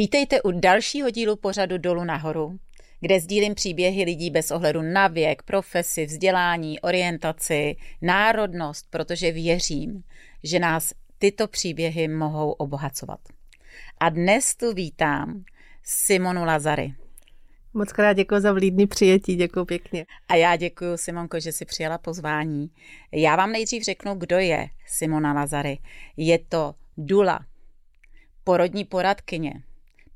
Vítejte u dalšího dílu pořadu Dolu nahoru, kde sdílím příběhy lidí bez ohledu na věk, profesi, vzdělání, orientaci, národnost, protože věřím, že nás tyto příběhy mohou obohacovat. A dnes tu vítám Simonu Lazary. Moc krát děkuji za vlídný přijetí, děkuji pěkně. A já děkuji, Simonko, že si přijala pozvání. Já vám nejdřív řeknu, kdo je Simona Lazary. Je to Dula, porodní poradkyně,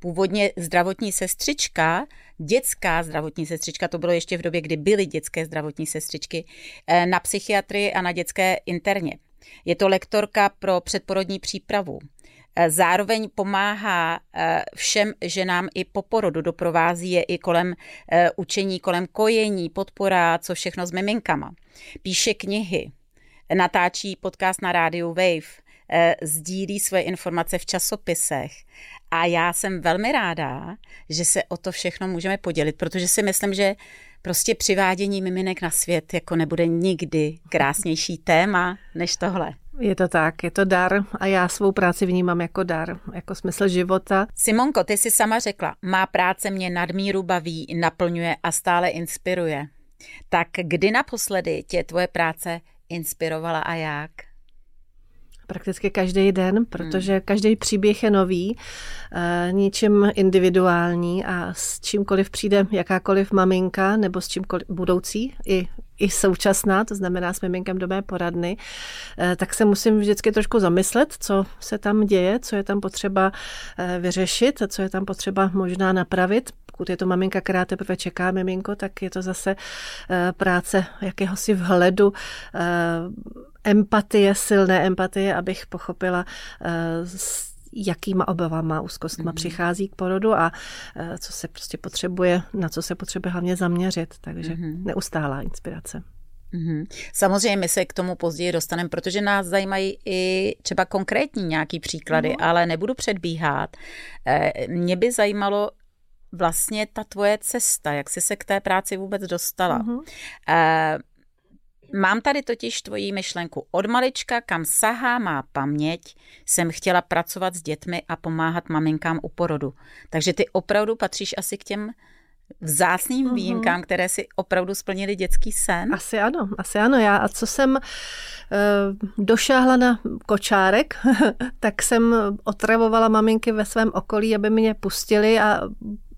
původně zdravotní sestřička, dětská zdravotní sestřička, to bylo ještě v době, kdy byly dětské zdravotní sestřičky, eh, na psychiatrii a na dětské interně. Je to lektorka pro předporodní přípravu. Eh, zároveň pomáhá eh, všem ženám i po porodu, doprovází je i kolem učení, kolem kojení, podpora, co všechno s miminkama. Píše knihy, natáčí podcast na rádiu Wave, sdílí své informace v časopisech a já jsem velmi ráda, že se o to všechno můžeme podělit, protože si myslím, že prostě přivádění miminek na svět jako nebude nikdy krásnější téma než tohle. Je to tak, je to dar a já svou práci vnímám jako dar, jako smysl života. Simonko, ty jsi sama řekla, má práce mě nadmíru baví, naplňuje a stále inspiruje. Tak kdy naposledy tě tvoje práce inspirovala a jak? Prakticky každý den, protože hmm. každý příběh je nový, uh, ničím individuální a s čímkoliv přijde jakákoliv maminka nebo s čímkoliv budoucí i i současná, to znamená s miminkem do mé poradny, eh, tak se musím vždycky trošku zamyslet, co se tam děje, co je tam potřeba eh, vyřešit, co je tam potřeba možná napravit. Pokud je to maminka, která teprve čeká miminko, tak je to zase práce jakéhosi vhledu empatie, silné empatie, abych pochopila, eh, s jakýma obavama, úzkostma mm. přichází k porodu a eh, co se prostě potřebuje, na co se potřebuje hlavně zaměřit. Takže mm. neustálá inspirace. Mm-hmm. Samozřejmě my se k tomu později dostaneme, protože nás zajímají i třeba konkrétní nějaký příklady, mm. ale nebudu předbíhat. Eh, mě by zajímalo vlastně ta tvoje cesta, jak jsi se k té práci vůbec dostala. Mm-hmm. Mám tady totiž tvoji myšlenku. Od malička, kam sahá má paměť, jsem chtěla pracovat s dětmi a pomáhat maminkám u porodu. Takže ty opravdu patříš asi k těm vzácným mm-hmm. výjimkám, které si opravdu splnili dětský sen? Asi ano, asi ano. Já a co jsem uh, došáhla na kočárek, tak jsem otravovala maminky ve svém okolí, aby mě pustili a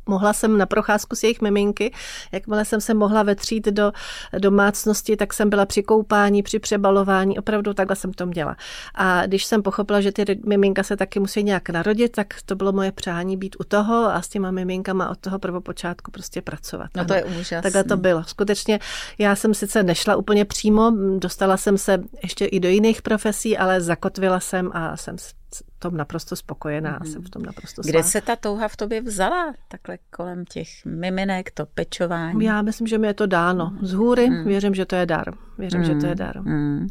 mohla jsem na procházku s jejich miminky. Jakmile jsem se mohla vetřít do domácnosti, tak jsem byla při koupání, při přebalování, opravdu takhle jsem to měla. A když jsem pochopila, že ty miminka se taky musí nějak narodit, tak to bylo moje přání být u toho a s těma miminkama od toho prvopočátku prostě pracovat. No to je úžasné. Takhle to bylo. Skutečně já jsem sice nešla úplně přímo, dostala jsem se ještě i do jiných profesí, ale zakotvila jsem a jsem tom naprosto spokojená mm. a jsem v tom naprosto svá. Kde se ta touha v tobě vzala? Takhle kolem těch miminek, to pečování? Já myslím, že mi je to dáno. Z hůry mm. věřím, že to je dar. Věřím, mm. že to je dar. Mm.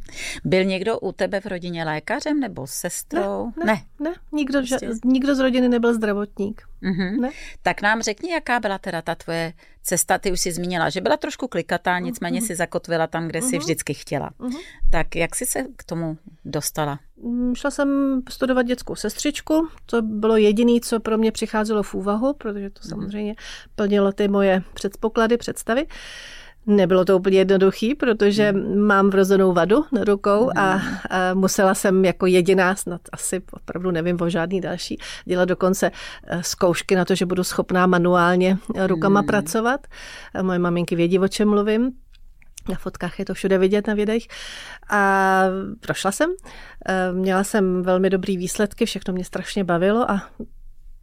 Byl někdo u tebe v rodině lékařem nebo sestrou? Ne, ne, ne. ne. Nikdo, prostě... nikdo z rodiny nebyl zdravotník. Mm-hmm. Ne? Tak nám řekni, jaká byla teda ta tvoje cesta, ty už si zmínila, že byla trošku klikatá, nicméně mm-hmm. si zakotvila tam, kde mm-hmm. si vždycky chtěla. Mm-hmm. Tak jak jsi se k tomu dostala? Mm, šla jsem studovat dětskou sestřičku, to bylo jediné, co pro mě přicházelo v úvahu, protože to mhm. samozřejmě plnilo ty moje předpoklady, představy. Nebylo to úplně jednoduchý, protože hmm. mám vrozenou vadu na rukou hmm. a, a musela jsem jako jediná, snad asi opravdu nevím o žádný další, dělat dokonce eh, zkoušky na to, že budu schopná manuálně rukama hmm. pracovat. Moje maminky vědí, o čem mluvím. Na fotkách je to všude vidět na videích. A prošla jsem. Eh, měla jsem velmi dobrý výsledky, všechno mě strašně bavilo a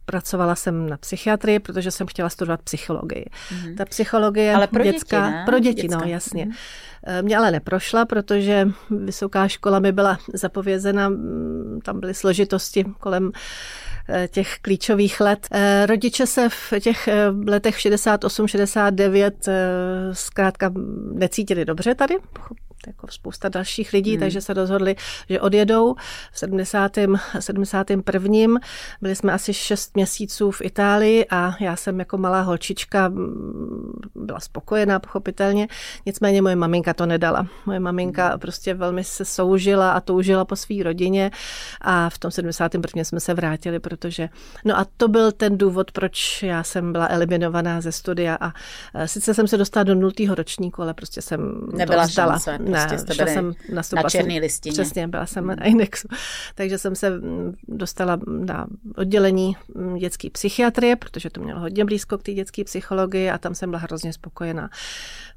Pracovala jsem na psychiatrii, protože jsem chtěla studovat psychologii. Mm-hmm. Ta psychologie ale pro dětská, děti, ne? pro děti, no, dětská. no jasně. Mm-hmm. Mě ale neprošla, protože vysoká škola mi byla zapovězena, mm, tam byly složitosti kolem těch klíčových let. Eh, rodiče se v těch letech 68-69 zkrátka necítili dobře tady, jako spousta dalších lidí, hmm. takže se rozhodli, že odjedou v 70. 71. Byli jsme asi 6 měsíců v Itálii a já jsem jako malá holčička byla spokojená, pochopitelně. Nicméně moje maminka to nedala. Moje maminka hmm. prostě velmi se soužila a toužila po své rodině a v tom 71. jsme se vrátili, protože... No a to byl ten důvod, proč já jsem byla eliminovaná ze studia a e, sice jsem se dostala do nultého ročníku, ale prostě jsem Nebyla to vzdala. Šance, ne, jste byli jsem na černý listině. Přesně, byla jsem hmm. na indexu. Takže jsem se dostala na oddělení dětské psychiatrie, protože to mělo hodně blízko k té dětské psychologii a tam jsem byla hrozně spokojená.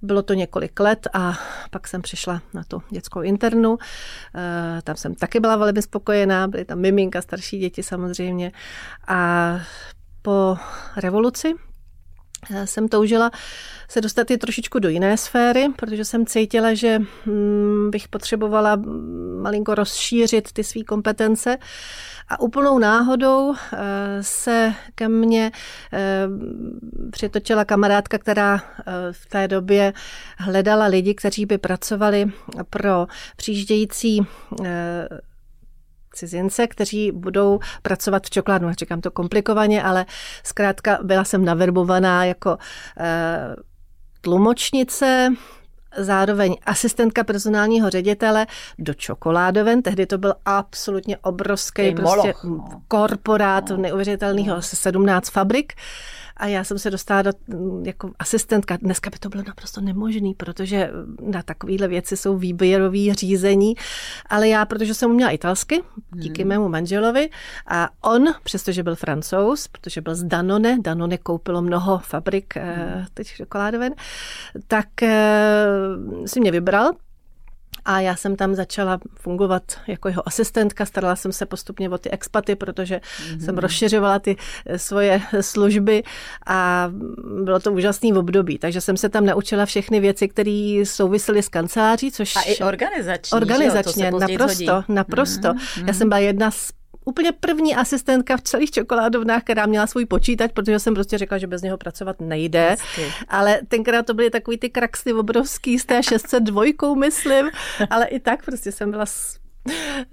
Bylo to několik let a pak jsem přišla na tu dětskou internu. E, tam jsem taky byla velmi spokojená, byly tam miminka, starší děti samozřejmě. A po revoluci Eh, jsem toužila se dostat i trošičku do jiné sféry, protože jsem cítila, že mm, bych potřebovala malinko rozšířit ty své kompetence. A úplnou náhodou eh, se ke mně eh, přitočila kamarádka, která v té době hledala lidi, kteří by pracovali pro přijíždějící cizince, kteří budou pracovat v čokoládu. Říkám to komplikovaně, ale zkrátka byla jsem naverbovaná jako eh, tlumočnice, zároveň asistentka personálního ředitele do čokoládoven. Tehdy to byl absolutně obrovský prostě korporát no. neuvěřitelného no. 17 fabrik. A já jsem se dostala do, jako asistentka. Dneska by to bylo naprosto nemožné, protože na takovéhle věci jsou výběrové řízení. Ale já, protože jsem uměla italsky, díky hmm. mému manželovi, a on, přestože byl francouz, protože byl z Danone, Danone koupilo mnoho fabrik eh, hmm. teď čokoládoven, tak eh, si mě vybral a já jsem tam začala fungovat jako jeho asistentka, starala jsem se postupně o ty expaty, protože mm-hmm. jsem rozšiřovala ty eh, svoje služby a bylo to úžasný v období. Takže jsem se tam naučila všechny věci, které souvisely s kanceláří, což... A i organizační, Organizačně, naprosto, hodí. naprosto. Mm-hmm. Já jsem byla jedna z úplně první asistentka v celých čokoládovnách, která měla svůj počítač, protože jsem prostě řekla, že bez něho pracovat nejde. Hezky. Ale tenkrát to byly takový ty kraxy obrovský z té 602, myslím, ale i tak prostě jsem byla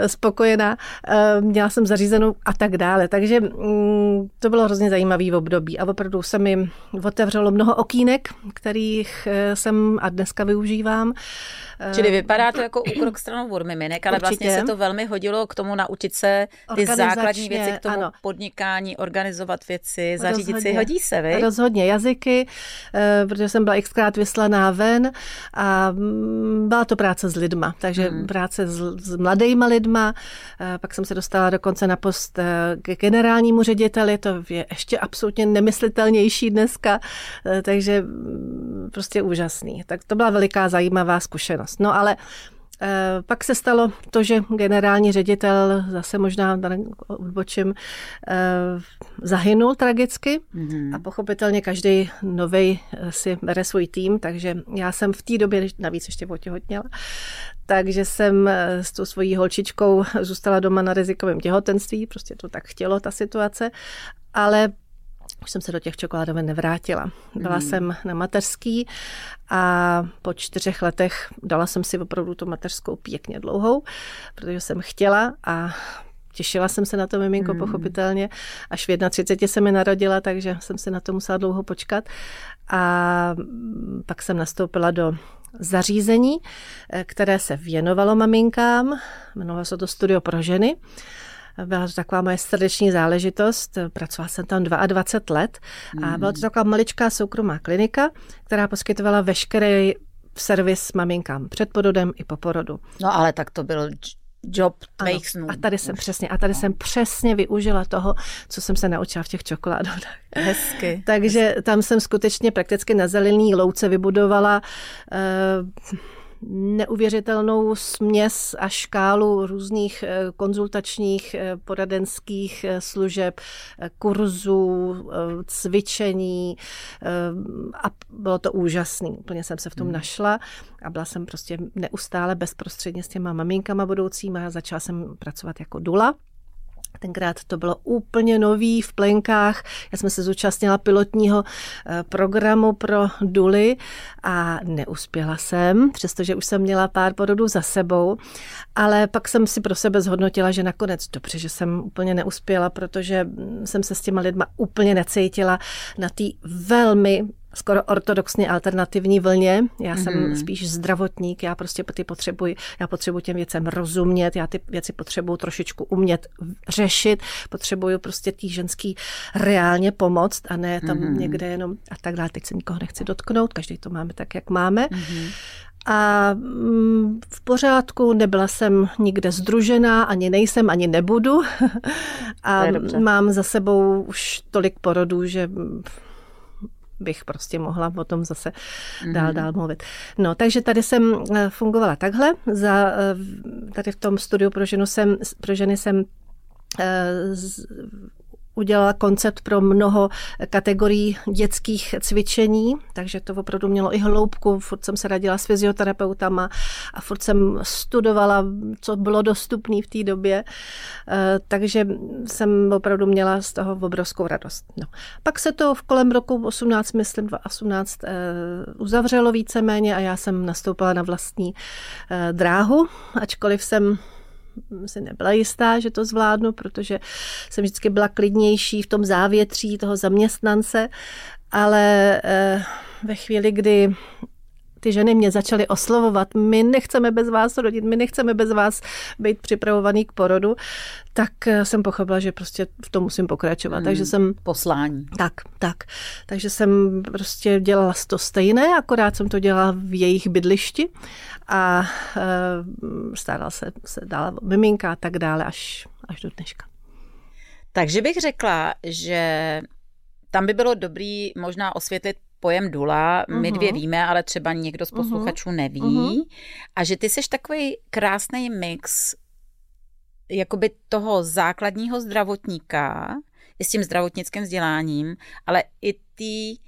spokojená, eh, měla jsem zařízenou a tak dále. Takže mm, to bylo hrozně zajímavý v období a opravdu se mi otevřelo mnoho okýnek, kterých eh, jsem a dneska využívám. Čili vypadá to jako úkrok stranou od miminek, ale Určitě. vlastně se to velmi hodilo k tomu naučit se ty základní věci k tomu ano. podnikání, organizovat věci, zařídit Rozhodně. si. Hodí se, vy? Rozhodně jazyky, eh, protože jsem byla xkrát vyslaná ven a mm, byla to práce s lidma, takže hmm. práce s, s mladýma lidma, eh, pak jsem se dostala dokonce na post eh, k generálnímu řediteli, to je ještě absolutně nemyslitelnější dneska, takže mm, prostě úžasný. Tak to byla veliká zajímavá zkušenost zkušenost. No ale eh, pak se stalo to, že generální ředitel, zase možná odbočím, eh, zahynul tragicky mm-hmm. a pochopitelně každý nový eh, si bere svůj tým, takže já jsem v té době navíc ještě otěhotněla, takže jsem s tou svojí holčičkou zůstala doma na rizikovém těhotenství, prostě to tak chtělo ta situace, ale už jsem se do těch čokoládoven nevrátila. Byla mm. jsem na mateřský a po čtyřech letech dala jsem si opravdu tu mateřskou pěkně dlouhou, protože jsem chtěla a Těšila jsem se na to miminko, mm. pochopitelně. Až v 31 se mi narodila, takže jsem se na to musela dlouho počkat. A pak jsem nastoupila do zařízení, eh, které se věnovalo maminkám. Jmenovalo se to Studio pro ženy. Byla to taková moje srdeční záležitost. Pracovala jsem tam 22 let a byla to taková maličká soukromá klinika, která poskytovala veškerý servis maminkám před porodem i po porodu. No ale tak to byl job tvých snů. A tady jsem přesně, a tady no. jsem přesně využila toho, co jsem se naučila v těch čokoládách. Hezky. Takže hezky. tam jsem skutečně prakticky na zelený louce vybudovala uh, neuvěřitelnou směs a škálu různých eh, konzultačních eh, poradenských eh, služeb, kurzů, cvičení a bylo to úžasné. Úplně jsem se v tom hmm. našla a byla jsem prostě neustále bezprostředně s těma maminkama budoucíma. Začala jsem pracovat jako dula Tenkrát to bylo úplně nový v plenkách. Já jsem se zúčastnila pilotního eh, programu pro Duly a neuspěla jsem, přestože už jsem měla pár porodů za sebou, ale pak jsem si pro sebe zhodnotila, že nakonec dobře, že jsem úplně neuspěla, protože jsem se s těma lidma úplně necítila na té velmi skoro ortodoxně alternativní vlně. Já jsem mm-hmm. spíš zdravotník, já prostě ty potřebuji, já potřebuji těm věcem rozumět, já ty věci potřebuji trošičku umět řešit, potřebuju prostě tý ženský reálně pomoct a ne tam mm-hmm. někde jenom a tak dále. Teď se nikoho nechci dotknout, každý to máme tak, jak máme. Mm-hmm. A mm, v pořádku, nebyla jsem nikde združená, ani nejsem, ani nebudu. A mám za sebou už tolik porodů, že bych prostě mohla o tom zase dál, dál mluvit. No, takže tady jsem eh, fungovala takhle. Za, eh, tady v tom studiu pro, ženu jsem, pro ženy jsem eh, udělala koncept pro mnoho kategorií dětských cvičení, takže to opravdu mělo i hloubku. Furt jsem se radila s fyzioterapeutama a furt jsem studovala, co bylo dostupné v té době, eh, takže jsem opravdu měla z toho obrovskou radost. No. Pak se to v kolem roku 18, myslím 2018, eh, uzavřelo víceméně a já jsem nastoupila na vlastní eh, dráhu, ačkoliv jsem si nebyla jistá, že to zvládnu, protože jsem vždycky byla klidnější v tom závětří toho zaměstnance, ale eh, ve chvíli, kdy ty ženy mě začaly oslovovat, my nechceme bez vás rodit, my nechceme bez vás být připravovaný k porodu, tak eh, jsem pochopila, že prostě v tom musím pokračovat. Hmm. Takže jsem... Poslání. Tak, tak. Takže jsem prostě dělala to stejné, akorát jsem to dělala v jejich bydlišti a e, starala se, se dál miminka a tak dále až, až do dneška. Takže bych řekla, že tam by bylo dobrý možná osvětlit pojem dula, my uh-huh. dvě mhm. víme, ale třeba někdo z mhm. posluchačů uh-huh. neví. Uh-huh. A že ty seš takový krásný mix jakoby toho základního zdravotníka i s tím zdravotnickým vzděláním, ale i ty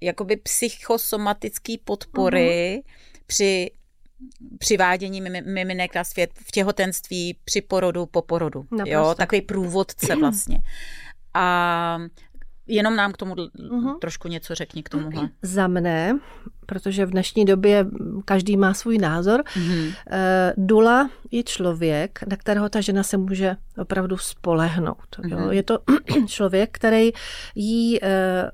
jakoby psychosomatické podpory uh-huh. při přivádění miminek na svět v těhotenství, při porodu, po porodu. Jo, takový průvodce vlastně. A jenom nám k tomu uh-huh. trošku něco řekni k tomuhle. Za mne, protože v dnešní době každý má svůj názor, uh-huh. Dula je člověk, na kterého ta žena se může opravdu spolehnout. Jo? Uh-huh. Je to člověk, který jí eh,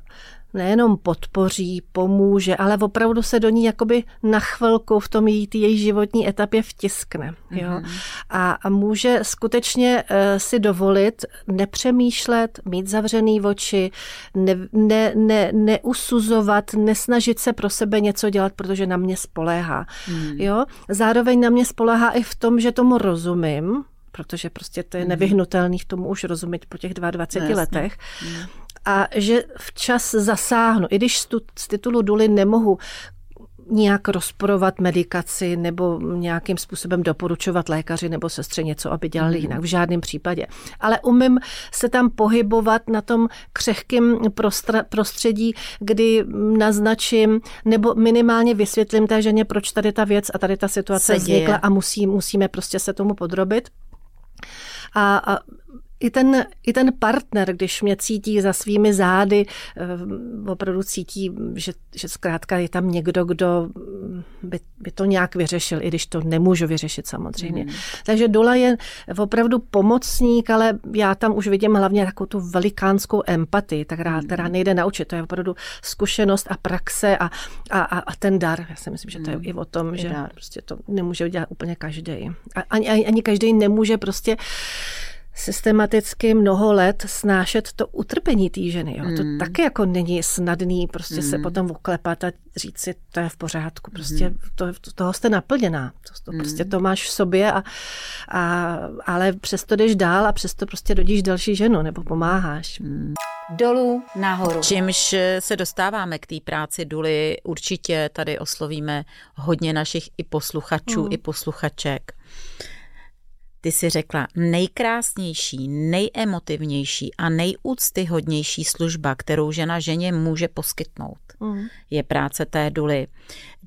nejenom podpoří, pomůže, ale opravdu se do ní jakoby na chvilku v tom její, její životní etapě vtiskne. Jo? Mm-hmm. A, a může skutečně uh, si dovolit nepřemýšlet, mít zavřený oči, ne, ne, ne, neusuzovat, nesnažit se pro sebe něco dělat, protože na mě spoléhá. Mm. Jo? Zároveň na mě spoléhá i v tom, že tomu rozumím, protože prostě to je mhm. nevyhnutelný v tomu už rozumět po těch 22 no, letech. Mm a že včas zasáhnu. I když z titulu Duly nemohu nějak rozporovat medikaci nebo nějakým způsobem doporučovat lékaři nebo sestře něco, aby dělali mm. jinak. V žádném případě. Ale umím se tam pohybovat na tom křehkém prostředí, kdy naznačím nebo minimálně vysvětlím té ženě, proč tady ta věc a tady ta situace vznikla a musí, musíme prostě se tomu podrobit. A, a i ten, I ten partner, když mě cítí za svými zády, eh, opravdu cítí, že, že zkrátka je tam někdo, kdo by, by to nějak vyřešil, i když to nemůžu vyřešit samozřejmě. Mm. Takže Dola je opravdu pomocník, ale já tam už vidím hlavně takovou tu velikánskou empatii, která, mm. která nejde naučit. To je opravdu zkušenost a praxe a, a, a, a ten dar. Já si myslím, že to je mm. i o tom, že dar. prostě to nemůže dělat úplně každý. A ani, ani, ani každý nemůže prostě systematicky mnoho let snášet to utrpení té ženy. Jo. Mm. To hmm. taky jako není snadný prostě mm. se hmm. potom uklepat a říct si, to je v pořádku, prostě mm. to, toho jste naplněná. To, to mm. prostě to máš v sobě, a, a, ale přesto jdeš dál a přesto prostě rodíš další ženu nebo pomáháš. Mm. Dolů nahoru. Čímž se dostáváme k té práci Duly, určitě tady oslovíme hodně našich i posluchačů, mm. i posluchaček. Ty si řekla, nejkrásnější, nejemotivnější a nejúctyhodnější služba, kterou žena ženě může poskytnout, mm. je práce té duly.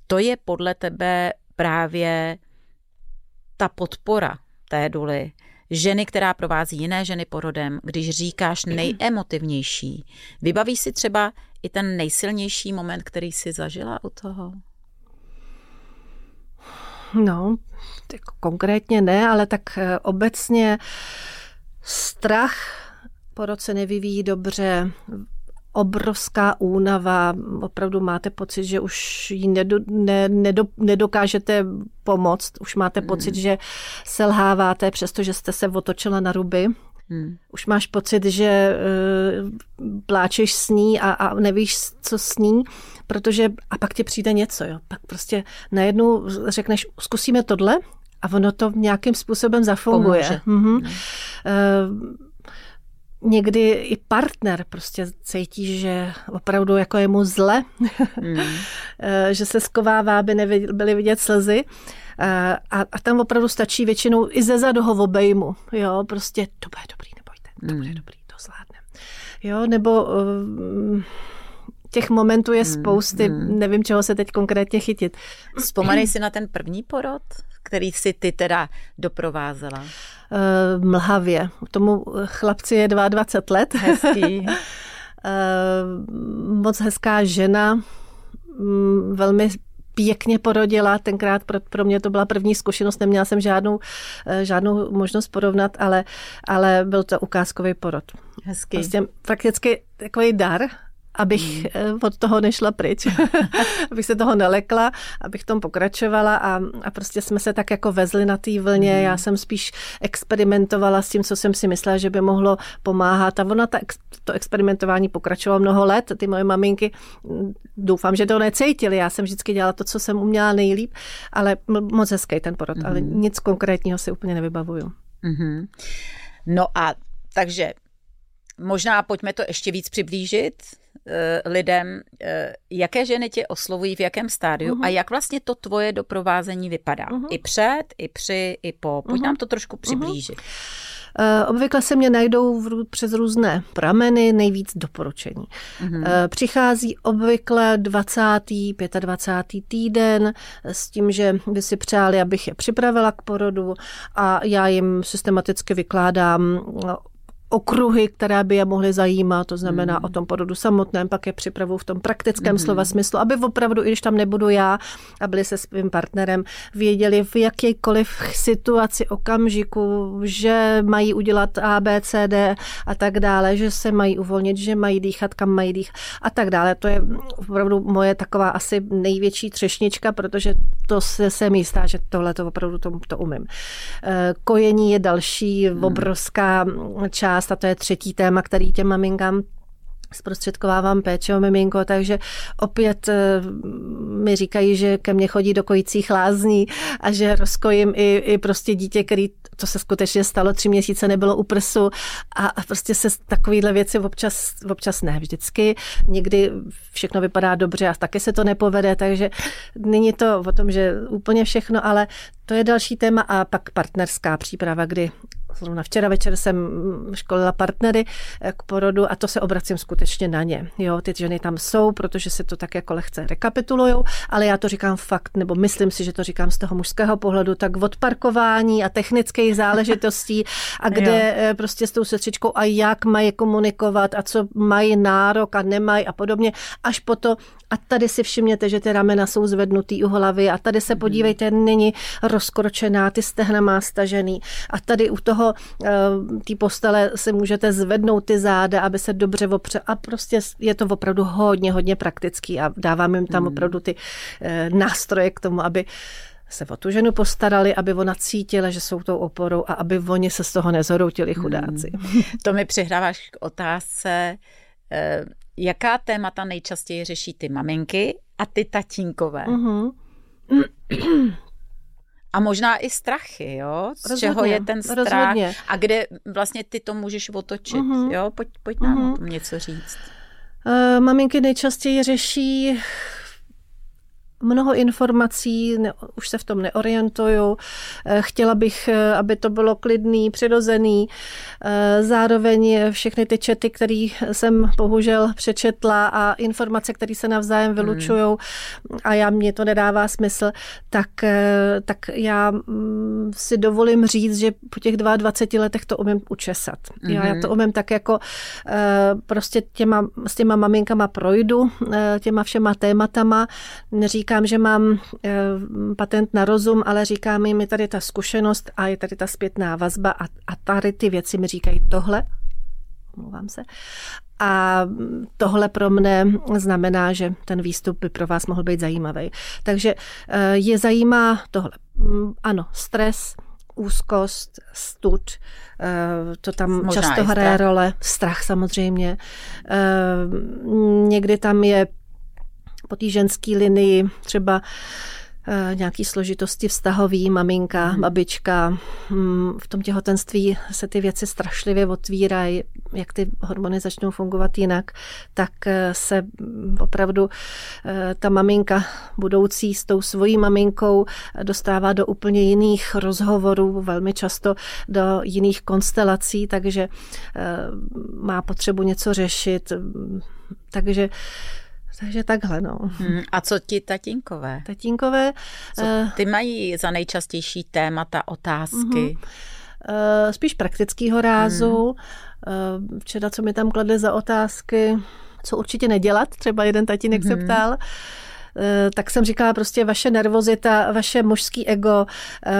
To je podle tebe právě ta podpora té duly, ženy, která provází jiné ženy porodem, když říkáš nejemotivnější, vybavíš si třeba i ten nejsilnější moment, který jsi zažila u toho? No, tak konkrétně ne, ale tak eh, obecně strach po roce nevyvíjí dobře, obrovská únava, opravdu máte pocit, že už ji nedo, ne, nedo, nedokážete pomoct, už máte hmm. pocit, že selháváte, přestože jste se otočila na ruby. Hmm. Už máš pocit, že uh, pláčeš s ní a, a nevíš, co s ní, protože a pak ti přijde něco, jo. Pak prostě najednou řekneš, zkusíme tohle a ono to nějakým způsobem zafunguje. Mhm. Hmm. Uh, někdy i partner prostě cítí, že opravdu jako je mu zle, mm. že se skovává, aby nebyly vidět slzy. A, a tam opravdu stačí většinou i ze zadu ho obejmu. Jo, prostě to bude dobrý, nebojte, to bude mm. dobrý, to zvládne. Jo, nebo těch momentů je spousty, mm. nevím, čeho se teď konkrétně chytit. Vzpomenej si na ten první porod, který si ty teda doprovázela. Uh, mlhavě. Tomu chlapci je 22 let. Hezký. uh, moc hezká žena, um, velmi pěkně porodila. Tenkrát pro, pro mě to byla první zkušenost, neměla jsem žádnou, eh, žádnou možnost porovnat, ale, ale byl to ukázkový porod. Hezký. Prostě prakticky takový dar abych hmm. od toho nešla pryč, abych se toho nelekla, abych tom pokračovala a, a prostě jsme se tak jako vezli na té vlně. Hmm. Já jsem spíš experimentovala s tím, co jsem si myslela, že by mohlo pomáhat a ona ta, to experimentování pokračovalo mnoho let. Ty moje maminky, mm, doufám, že to necítily. Já jsem vždycky dělala to, co jsem uměla nejlíp, ale moc hezký ten porod, hmm. ale nic konkrétního si úplně nevybavuju. Hmm. No a takže možná pojďme to ještě víc přiblížit Eh, lidem, eh, jaké ženy tě oslovují, v jakém stádiu uh-huh. a jak vlastně to tvoje doprovázení vypadá. Uh-huh. I před, i při, i po. Pojď uh-huh. nám to trošku přiblížit. Uh, obvykle se mě najdou v, přes různé prameny, nejvíc doporučení. Uh-huh. Uh, přichází obvykle 20. 25. týden s tím, že by si přáli, abych je připravila k porodu a já jim systematicky vykládám okruhy, které by je mohly zajímat, to znamená mm. o tom porodu samotném, pak je připravu v tom praktickém mm. slova smyslu, aby opravdu, i když tam nebudu já a byli se svým partnerem, věděli v jakékoliv situaci, okamžiku, že mají udělat A, B, C, D a tak dále, že se mají uvolnit, že mají dýchat, kam mají dýchat a tak dále. To je opravdu moje taková asi největší třešnička, protože to se, se mi stá, že tohle to opravdu to, to umím. Eh, kojení je další mm. obrovská část část a to je třetí téma, který těm maminkám zprostředkovávám péče o miminko, takže opět eh, mi říkají, že ke mně chodí do kojících lázní a že rozkojím i, i prostě dítě, který to se skutečně stalo, tři měsíce nebylo u prsu a prostě se takovýhle věci občas, občas ne vždycky. Někdy všechno vypadá dobře a taky se to nepovede, takže není to o tom, že úplně všechno, ale to je další téma a pak partnerská příprava, kdy Zrovna včera večer jsem školila partnery eh, k porodu a to se obracím skutečně na ně. Jo, ty ženy tam jsou, protože se to tak jako lehce rekapitulují, ale já to říkám fakt, nebo myslím si, že to říkám z toho mužského pohledu, tak od parkování a technických záležitostí a kde jo. Eh, prostě s tou sestřičkou a jak mají komunikovat a co mají nárok a nemají a podobně, až po to, a tady si všimněte, že ty ramena jsou zvednutý u hlavy a tady se mhm. podívejte, není rozkročená, ty stehna má stažený a tady u toho uh, té postele si můžete zvednout ty záda, aby se dobře opře a prostě je to opravdu hodně, hodně praktický a dávám jim tam mhm. opravdu ty uh, nástroje k tomu, aby se o tu ženu postarali, aby ona cítila, že jsou tou oporou a aby oni se z toho nezhoroutili chudáci. Hmm. To mi přihráváš k otázce, eh, jaká témata nejčastěji řeší ty maminky a ty tatínkové? Uh-huh. A možná i strachy, jo? Z rozhodně, čeho je ten strach rozhodně. a kde vlastně ty to můžeš otočit, uh-huh. jo? Pojď, pojď nám uh-huh. o tom něco říct. Uh, maminky nejčastěji řeší mnoho informací, ne, už se v tom neorientuju. Eh, chtěla bych, eh, aby to bylo klidný, přirozený. Eh, zároveň všechny ty čety, které jsem bohužel přečetla a informace, které se navzájem vylučují hmm. a já mě to nedává smysl, tak, tak já mm, si dovolím říct, že po těch 22 letech to umím učesat. Hmm. Já, já to umím tak jako prostě těma, s těma maminkama projdu, těma všema tématama, neříkám, neříkám, že mám eh, patent na rozum, ale říkám jim, je tady ta zkušenost a je tady ta zpětná vazba a, a tady ty věci mi říkají tohle, omlouvám se, a tohle pro mne znamená, že ten výstup by pro vás mohl být zajímavý. Takže eh, je zajímá tohle. Mm, ano, stres, úzkost, stud, eh, to tam Možná často hraje role, strach samozřejmě. Někdy tam je po té ženské linii třeba eh, nějaký složitosti vztahový, maminka, hmm. babička. Mm, v tom těhotenství se ty věci strašlivě otvírají, jak ty hormony začnou fungovat jinak, tak eh, se opravdu eh, ta maminka budoucí s tou svojí maminkou dostává do úplně jiných rozhovorů, velmi často do jiných konstelací, takže má potřebu něco řešit. Takže takže takhle, no. Hmm, a co ti tatínkové? Tatínkové... Co uh, ty mají za nejčastější témata, otázky? Uh-huh. Uh, spíš praktického rázu. Hmm. Uh, včera, co mi tam kladli za otázky, co určitě nedělat, třeba jeden tatínek hmm. se ptal, tak jsem říkala prostě vaše nervozita, vaše mužský ego,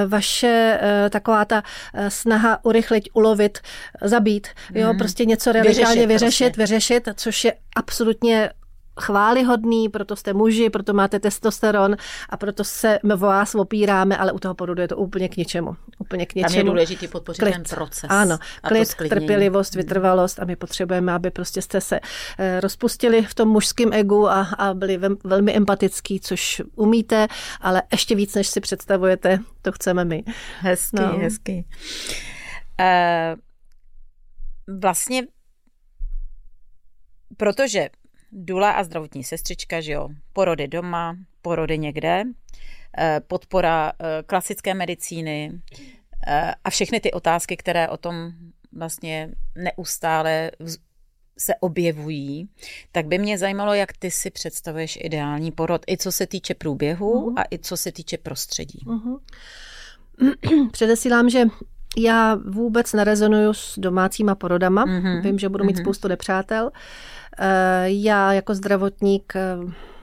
vaše taková ta snaha urychlit, ulovit, zabít, jo, hmm. prostě něco realitálně vyřešit, vyřešit, prostě. vyřešit, což je absolutně chválihodný, proto jste muži, proto máte testosteron a proto se o vás opíráme, ale u toho porodu je to úplně k ničemu. Úplně k ničemu. Tam je důležitý podpořit klid. ten proces. Ano, klid, trpělivost, hmm. vytrvalost a my potřebujeme, aby prostě jste se eh, rozpustili v tom mužském egu a, a byli velmi empatický, což umíte, ale ještě víc, než si představujete, to chceme my. Hezký, no. hezký. Uh, vlastně protože Dula a zdravotní sestřička, že jo, porody doma, porody někde, eh, podpora eh, klasické medicíny eh, a všechny ty otázky, které o tom vlastně neustále se objevují, tak by mě zajímalo, jak ty si představuješ ideální porod, i co se týče průběhu uh-huh. a i co se týče prostředí. Uh-huh. Předesílám, že já vůbec nerezonuju s domácíma porodama. Uh-huh. Vím, že budu mít uh-huh. spoustu nepřátel. Eh, já jako zdravotník eh,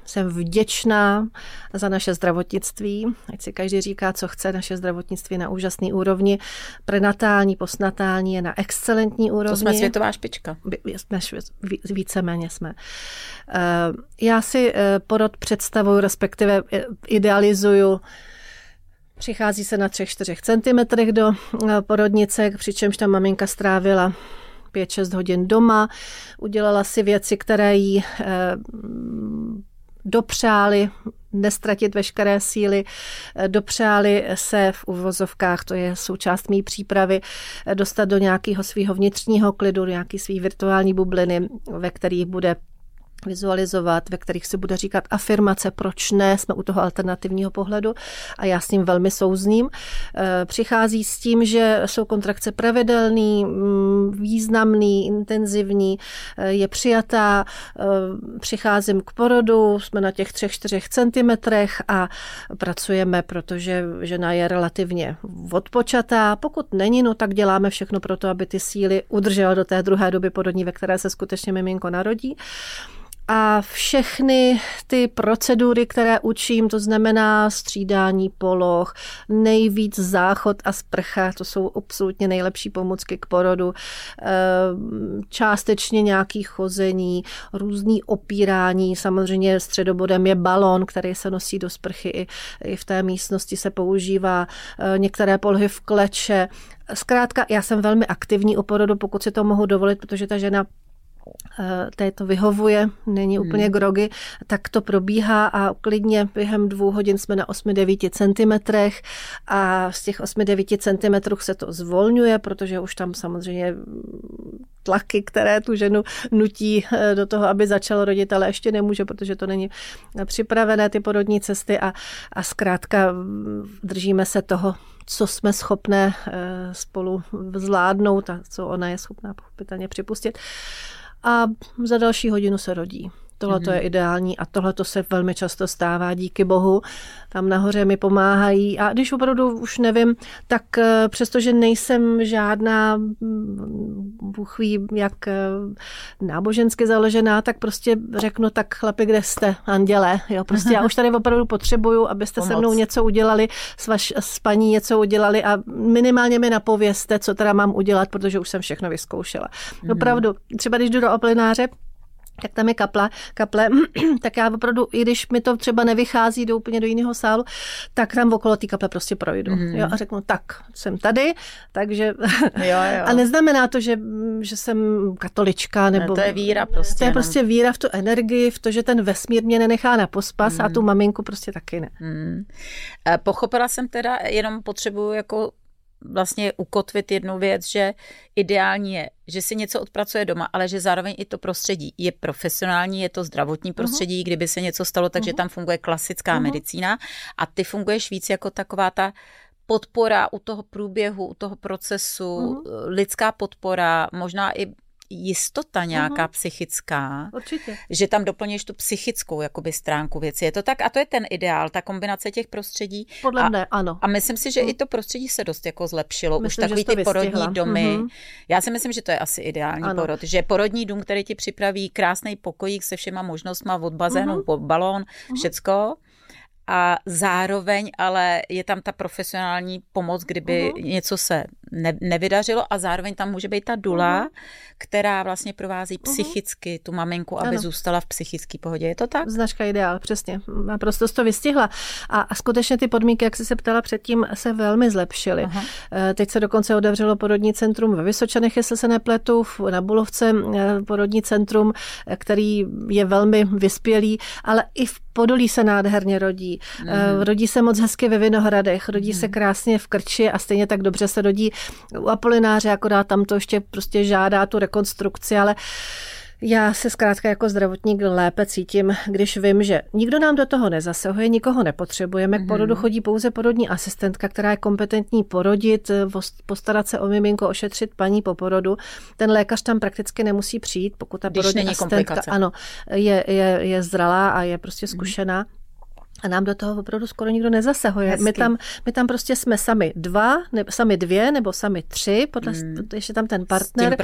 jsem vděčná za naše zdravotnictví. Ať si každý říká, co chce, naše zdravotnictví na úžasné úrovni. Prenatální, postnatální je na excelentní úrovni. To jsme světová špička. Jsme, víceméně jsme. Eh, já si porod představuju, respektive idealizuju Přichází se na 3-4 cm do porodnice, přičemž ta maminka strávila 5-6 hodin doma, udělala si věci, které jí eh, dopřáli nestratit veškeré síly, eh, dopřáli se v uvozovkách, to je součást mý přípravy, eh, dostat do nějakého svého vnitřního klidu, do nějaké své virtuální bubliny, ve kterých bude vizualizovat, ve kterých se bude říkat afirmace, proč ne, jsme u toho alternativního pohledu a já s ním velmi souzním. Eh, přichází s tím, že jsou kontrakce pravidelný, mm, významný, intenzivní, eh, je přijatá, eh, přicházím k porodu, jsme na těch 3-4 centimetrech a pracujeme, protože žena je relativně odpočatá. Pokud není, no tak děláme všechno pro to, aby ty síly udržela do té druhé doby porodní, ve které se skutečně miminko narodí a všechny ty procedury, které učím, to znamená střídání poloh, nejvíc záchod a sprcha, to jsou absolutně nejlepší pomůcky k porodu, ehm, částečně nějaký chození, různý opírání, samozřejmě středobodem je balon, který se nosí do sprchy, i v té místnosti se používá, ehm, některé polohy v kleče, Zkrátka, já jsem velmi aktivní u porodu, pokud si to mohu dovolit, protože ta žena Eh, té to vyhovuje, není hmm. úplně grogy, tak to probíhá a klidně během dvou hodin jsme na 8-9 cm a z těch 8-9 cm se to zvolňuje, protože už tam samozřejmě tlaky, které tu ženu nutí eh, do toho, aby začalo rodit, ale ještě nemůže, protože to není připravené ty porodní cesty a, a zkrátka držíme se toho, co jsme schopné eh, spolu zvládnout a co ona je schopná pochopitelně připustit. A za další hodinu se rodí. Tohle to je mhm. ideální a tohle to se velmi často stává, díky bohu. Tam nahoře mi pomáhají a když opravdu už nevím, tak eh, přestože nejsem žádná, mm, Bůh ví, jak eh, nábožensky založená, tak prostě řeknu, tak chlapi, kde jste, anděle, jo, prostě já už tady opravdu potřebuju, abyste Pomoc. se mnou něco udělali, s, vaš, s paní něco udělali a minimálně mi napověste, co teda mám udělat, protože už jsem všechno vyzkoušela. Mm. Opravdu, třeba když jdu do oplináře, tak tam je kaple, kaple, tak já opravdu, i když mi to třeba nevychází do úplně do jiného sálu, tak tam okolo té kaple prostě projdu. Mm. Jo, a řeknu, tak, jsem tady, takže... Jo, jo. a neznamená to, že, že jsem katolička, nebo... Ne, to je víra prostě. To je no. prostě víra v tu energii, v to, že ten vesmír mě nenechá na pospas mm. a tu maminku prostě taky ne. Mm. Pochopila jsem teda, jenom potřebuju jako vlastně ukotvit jednu věc, že ideální je, že si něco odpracuje doma, ale že zároveň i to prostředí je profesionální, je to zdravotní prostředí, uh-huh. kdyby se něco stalo, takže uh-huh. tam funguje klasická uh-huh. medicína a ty funguješ víc jako taková ta podpora u toho průběhu, u toho procesu, uh-huh. lidská podpora, možná i jistota nějaká uh-huh. psychická. Určitě. Že tam doplníš tu psychickou jakoby stránku věci. Je to tak? A to je ten ideál, ta kombinace těch prostředí. Podle a, mne, ano. A myslím si, že uh-huh. i to prostředí se dost jako zlepšilo. Myslím, Už takový ty porodní domy. Uh-huh. Já si myslím, že to je asi ideální ano. porod. Že porodní dům, který ti připraví krásný pokojík se všema možnostma od bazénu uh-huh. po balón, uh-huh. všecko a zároveň ale je tam ta profesionální pomoc, kdyby uh-huh. něco se ne, nevydařilo a zároveň tam může být ta dula, uh-huh. která vlastně provází uh-huh. psychicky tu maminku, aby ano. zůstala v psychické pohodě. Je to tak? Značka ideál, přesně. Naprosto to vystihla. A, a skutečně ty podmínky, jak jsi se ptala předtím, se velmi zlepšily. Uh-huh. Teď se dokonce otevřelo porodní centrum ve Vysočanech, jestli se nepletu, na Bulovce eh, porodní centrum, eh, který je velmi vyspělý, ale i v Podolí se nádherně rodí. Mm. Rodí se moc hezky ve Vinohradech, rodí mm. se krásně v Krči a stejně tak dobře se rodí u Apolináře, akorát tam to ještě prostě žádá tu rekonstrukci, ale já se zkrátka jako zdravotník lépe cítím, když vím, že nikdo nám do toho nezasahuje, nikoho nepotřebujeme. K porodu mhm. chodí pouze porodní asistentka, která je kompetentní porodit, postarat se o miminko, ošetřit paní po porodu. Ten lékař tam prakticky nemusí přijít, pokud ta když porodní asistentka ano, je, je, je zralá a je prostě mhm. zkušená. A nám do toho opravdu skoro nikdo nezasahuje. My tam, my tam prostě jsme sami dva, ne, sami dvě nebo sami tři, podle, mm. ještě tam ten partner. S tím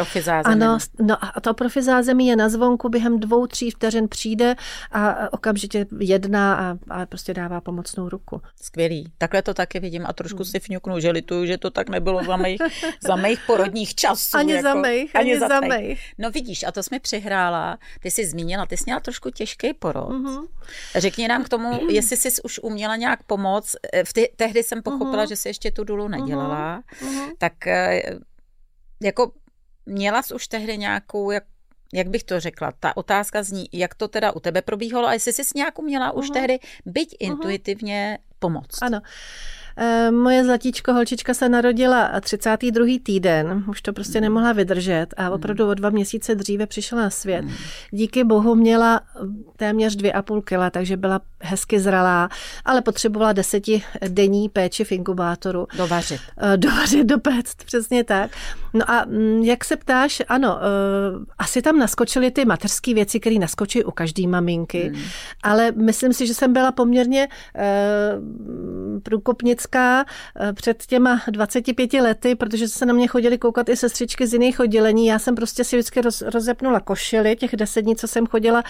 Ano, no a to profizázemí je na zvonku, během dvou, tří vteřin přijde a okamžitě jedná a, a prostě dává pomocnou ruku. Skvělý. Takhle to taky vidím a trošku mm. si fňuknu, že lituju, že to tak nebylo za mých, za mých porodních časů. Ani jako, za mých, ani, ani za, za mých. No vidíš, a to jsme přihrála. Ty jsi zmínila, ty jsi měla trošku těžký porod. Mm-hmm. Řekni nám k tomu, jestli jsi už uměla nějak pomoct, eh, v ty, tehdy jsem pochopila, uh-huh. že si ještě tu dulu nedělala, uh-huh. tak eh, jako měla jsi už tehdy nějakou, jak, jak bych to řekla, ta otázka zní, jak to teda u tebe probíhalo a jestli jsi nějakou měla uh-huh. už tehdy, byť uh-huh. intuitivně, pomoct. Ano. Eh, moje zlatíčko, holčička se narodila 32. týden, už to prostě nemohla vydržet a opravdu o dva měsíce dříve přišla na svět. Díky bohu měla téměř dvě a půl kila, takže byla hezky zralá, ale potřebovala deseti denní péči v inkubátoru. Dovařit. Eh, dovařit, dopéct, přesně tak. No a mm, jak se ptáš, ano, eh, asi tam naskočily ty mateřské věci, které naskočí u každé maminky, hmm. ale myslím si, že jsem byla poměrně průkopnic lidská eh, před těma 25 lety, protože se na mě chodili koukat i sestřičky z jiných oddělení. Já jsem prostě si vždycky roz, rozepnula košily těch deset dní, co jsem chodila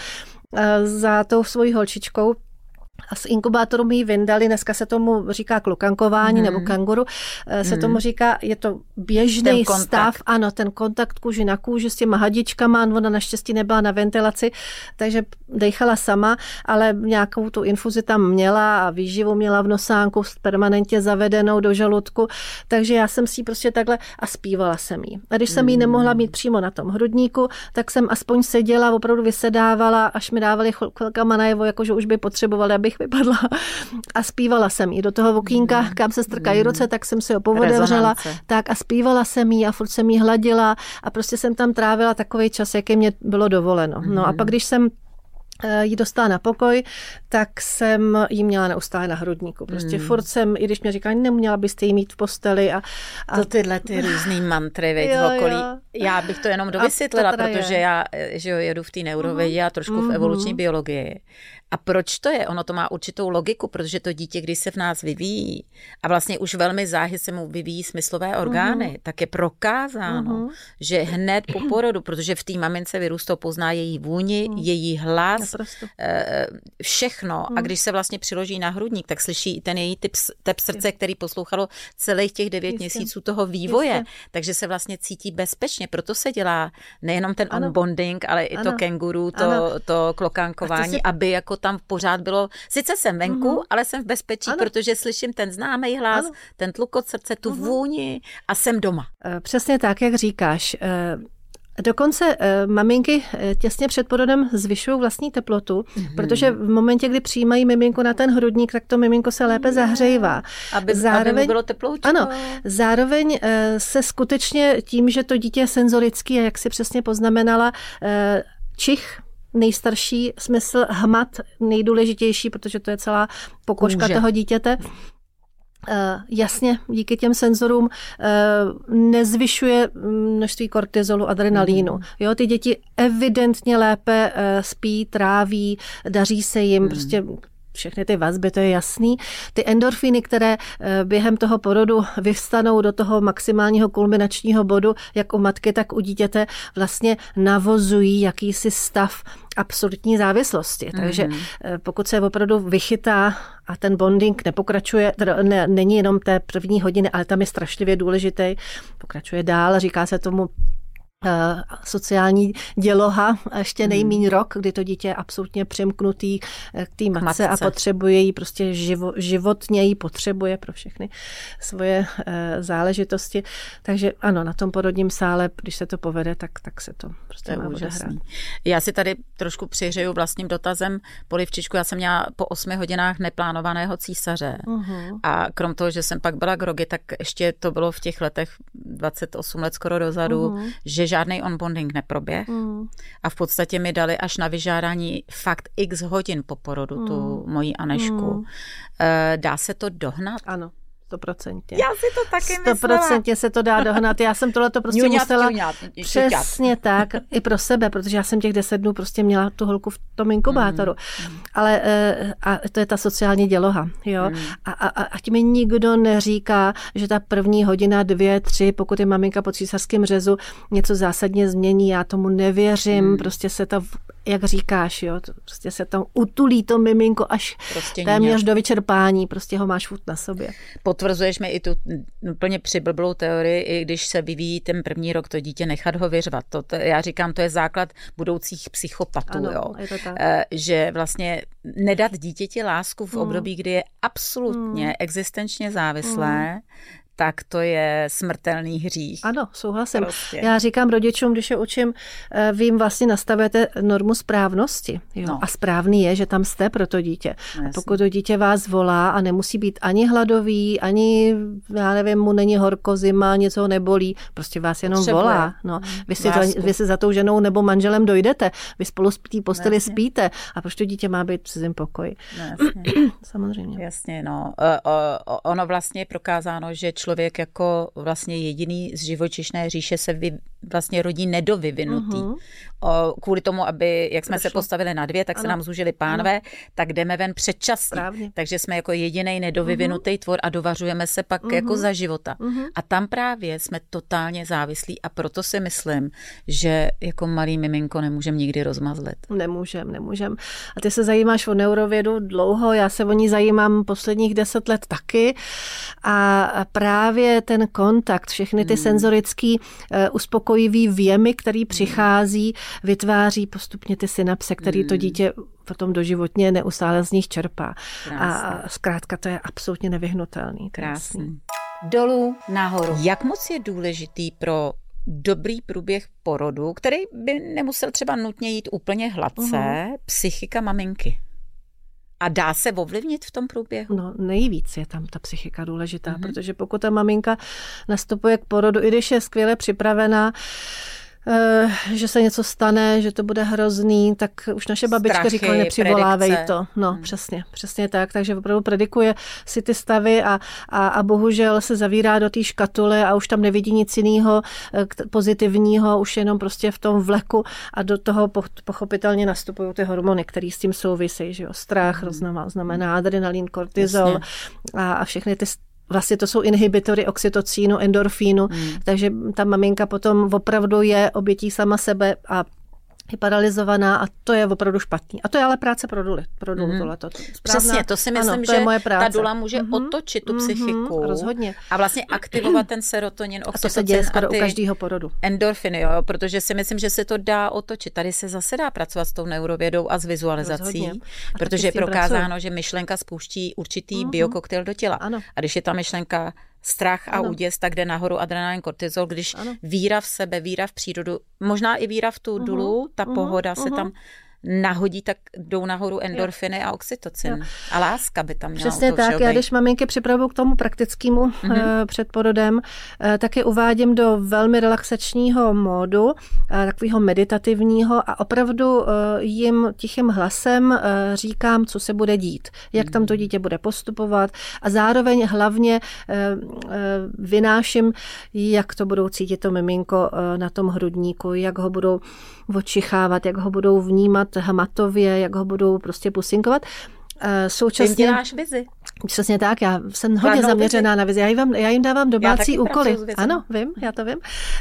eh, za tou svojí holčičkou, a z inkubátoru mi ji vyndali, dneska se tomu říká klukankování hmm. nebo kanguru, eh, se hmm. tomu říká, je to běžný stav, ano, ten kontakt kůži na kůži s těma hadičkama, ona naštěstí nebyla na ventilaci, takže dechala sama, ale nějakou tu infuzi tam měla a výživu měla v nosánku permanentně zavedenou do žaludku, takže já jsem si ji prostě takhle a zpívala jsem jí. A když jsem ji nemohla mít přímo na tom hrudníku, tak jsem aspoň seděla, opravdu vysedávala, až mi dávali chvilkama najevo, jakože už by potřebovali, abych vypadla. A zpívala jsem jí do toho okýnka, mm. kam se strkají mm. ruce, tak jsem si ho povodevřela. Tak a zpívala jsem jí a furt jsem jí hladila a prostě jsem tam trávila takový čas, jaký mě bylo dovoleno. No a pak, když jsem Eh, ji dostala na pokoj, tak jsem ji měla neustále na hrudníku. Prostě hmm. furt jsem, i když mě říkali, neměla byste jí mít v posteli. A, a... To tyhle ty různý mantry veď, jo, v okolí. Jo. Já bych to jenom dovysvětlila, to protože je. já že jo, jedu v té neurovědě a trošku mm-hmm. v evoluční biologii. A proč to je? Ono to má určitou logiku, protože to dítě, když se v nás vyvíjí a vlastně už velmi záhy se mu vyvíjí smyslové orgány, mm-hmm. tak je prokázáno, mm-hmm. že hned po porodu, protože v té mamince vyrůstou, pozná její vůni, mm. její hlas, Naprosto. Eh, všechno. Mm. A když se vlastně přiloží na hrudník, tak slyší i ten její typ, tep srdce, který poslouchalo celých těch devět Jistě. měsíců toho vývoje. Jistě. Takže se vlastně cítí bezpečně. Proto se dělá nejenom ten ano. unbonding, ale i ano. to kenguru, to, to klokánkování, si... aby jako tam pořád bylo, sice jsem venku, mm-hmm. ale jsem v bezpečí, ano. protože slyším ten známý hlas, ano. ten tlukot srdce, tu mm-hmm. vůni a jsem doma. Eh, přesně tak, jak říkáš. Eh, dokonce e, maminky těsně před porodem zvyšují vlastní teplotu, mm-hmm. protože v momentě, kdy přijímají miminko na ten hrudník, tak to miminko se lépe zahřejvá. Aby, zároveň, aby bylo teploučko. Ano, zároveň e, se skutečně tím, že to dítě je senzorický a jak si přesně poznamenala, e, čich nejstarší smysl, hmat nejdůležitější, protože to je celá pokožka Kůže. toho dítěte. Uh, jasně, díky těm senzorům uh, nezvyšuje množství kortizolu, adrenalínu. Mm. Jo, ty děti evidentně lépe uh, spí, tráví, daří se jim, mm. prostě všechny ty vazby, to je jasný. Ty endorfiny, které eh, během toho porodu vyvstanou do toho maximálního kulminačního bodu, jak u matky, tak u dítěte, vlastně navozují jakýsi stav absolutní závislosti. Mm-hmm. Takže eh, pokud se opravdu vychytá a ten bonding nepokračuje, teda ne, není jenom té první hodiny, ale tam je strašlivě důležitý, pokračuje dál, říká se tomu sociální děloha, ještě hmm. nejmíň rok, kdy to dítě je absolutně přemknutý eh, k té matce, matce a potřebuje jí prostě živo, životně jí potřebuje pro všechny svoje eh, záležitosti. Takže ano, na tom porodním sále, když se to povede, tak, tak se to prostě to má odehrát. Já si tady trošku přihřeju vlastním dotazem polivčičku. Já jsem měla po osmi hodinách neplánovaného císaře uh-huh. a krom toho, že jsem pak byla grogy, tak ještě to bylo v těch letech 28 let skoro dozadu, uh-huh. že žádný onboarding neproběh mm. a v podstatě mi dali až na vyžádání fakt x hodin po porodu mm. tu moji Anešku. Mm. Dá se to dohnat? Ano stoprocentně. Já si to taky myslela. Stoprocentně se to dá dohnat. Já jsem tohle to prostě ňuňat, musela... Ňuňat, přesně tak, i pro sebe, protože já jsem těch deset dnů prostě měla tu holku v tom inkubátoru. Mm. Ale eh, a to je ta sociální děloha, jo. Mm. A, a, a ať mi nikdo neříká, že ta první hodina, dvě, tři, pokud je maminka po císařském řezu, něco zásadně změní, já tomu nevěřím, mm. prostě se to jak říkáš, jo, prostě se tam utulí to miminko až prostě téměř do vyčerpání, prostě ho máš furt na sobě. Potvrzuješ mi i tu úplně přiblblou teorii, i když se vyvíjí ten první rok to dítě, nechat ho vyřvat. To, to, já říkám, to je základ budoucích psychopatů, ano, jo. Je to tak. E, že vlastně nedat dítěti lásku v hmm. období, kdy je absolutně mm. existenčně závislé, mm tak to je smrtelný hřích. Ano, souhlasím. Prostě. Já říkám rodičům, když je učím, eh, vy jim vlastně nastavujete normu správnosti. Jo? No. A správný je, že tam jste pro to dítě. No, a pokud to dítě vás volá a nemusí být ani hladový, ani, já nevím, mu není horko, zima, něco ho nebolí, prostě vás jenom Potřebuje. volá. No. Vy, si to, vy si za tou ženou nebo manželem dojdete, vy spolu v té posteli Jasně. spíte a proč to dítě má být v cizím pokoji? No, Samozřejmě. Jasně, no. ono vlastně je prokázáno, že člověk jako vlastně jediný z živočišné říše se vy, vlastně rodí nedovyvinutý. Uh-huh. O, kvůli tomu, aby, jak jsme Prošlo. se postavili na dvě, tak ano. se nám zúžili pánve, ano. tak jdeme ven předčasně. Správně. Takže jsme jako jediný nedovyvinutý uh-huh. tvor a dovařujeme se pak uh-huh. jako za života. Uh-huh. A tam právě jsme totálně závislí a proto si myslím, že jako malý miminko nemůžeme nikdy rozmazlit. Nemůžem, nemůžem. A ty se zajímáš o neurovědu dlouho, já se o ní zajímám posledních deset let taky a právě ten kontakt, všechny ty hmm. senzorický uh, uspokojivý věmy, který přichází, vytváří postupně ty synapse, který to hmm. dítě potom doživotně neustále z nich čerpá. Krásný. A zkrátka to je absolutně nevyhnutelný. Krásný. Dolů, nahoru. Jak moc je důležitý pro dobrý průběh porodu, který by nemusel třeba nutně jít úplně hladce, uh-huh. psychika maminky? A dá se ovlivnit v tom průběhu? No nejvíc je tam ta psychika důležitá, mm-hmm. protože pokud ta maminka nastupuje k porodu, i když je skvěle připravená, že se něco stane, že to bude hrozný, tak už naše babička Strachy, říkala, nepřivolávej to. No, hmm. přesně, přesně tak. Takže opravdu predikuje si ty stavy a, a, a bohužel se zavírá do té škatuly a už tam nevidí nic jiného eh, pozitivního, už jenom prostě v tom vleku a do toho pochopitelně nastupují ty hormony, které s tím souvisí, že jo, strach, hmm. znamená adrenalin, kortizol a, a všechny ty Vlastně to jsou inhibitory oxytocínu, endorfínu, hmm. takže ta maminka potom opravdu je obětí sama sebe a je paralizovaná a to je opravdu špatný. A to je ale práce pro duly. Pro duly mm-hmm. to, to Přesně, to si myslím, ano, to že je moje práce. ta dula může mm-hmm. otočit tu mhm, psychiku. Mm-hmm, rozhodně. A vlastně aktivovat ten serotonin, oxytocin. A to se děje skoro u každého porodu. Endorfiny, jo, protože si myslím, že se to dá otočit. Tady se zase dá pracovat s tou neurovědou a s vizualizací, protože je prokázáno, pracuji. že myšlenka spouští určitý mm-hmm. biokoktail do těla. Ano. A když je ta myšlenka strach a ano. úděs, tak jde nahoru adrenalin, kortizol, když ano. víra v sebe, víra v přírodu, možná i víra v tu uh-huh. dulu, ta uh-huh. pohoda uh-huh. se tam nahodí, tak jdou nahoru endorfiny jo. a oxytocin. Jo. A láska by tam měla Přesně tak. Já když maminky připravuju k tomu praktickému mm-hmm. před porodem, eh, tak je uvádím do velmi relaxačního módu, eh, takového meditativního a opravdu jim tichým hlasem říkám, co se bude dít, jak tam to mhm. dítě bude postupovat a zároveň hlavně vynáším, jak to budou cítit to miminko na tom hrudníku, jak ho budou očichávat, jak ho budou vnímat hmatově, jak ho budou prostě pusinkovat. Eh, současně... Ty děláš vizi. Přesně tak, já jsem hodně Hladnou zaměřená vizi. na vizi. Já jim, já jim dávám domácí úkoly. Ano, vím, já to vím.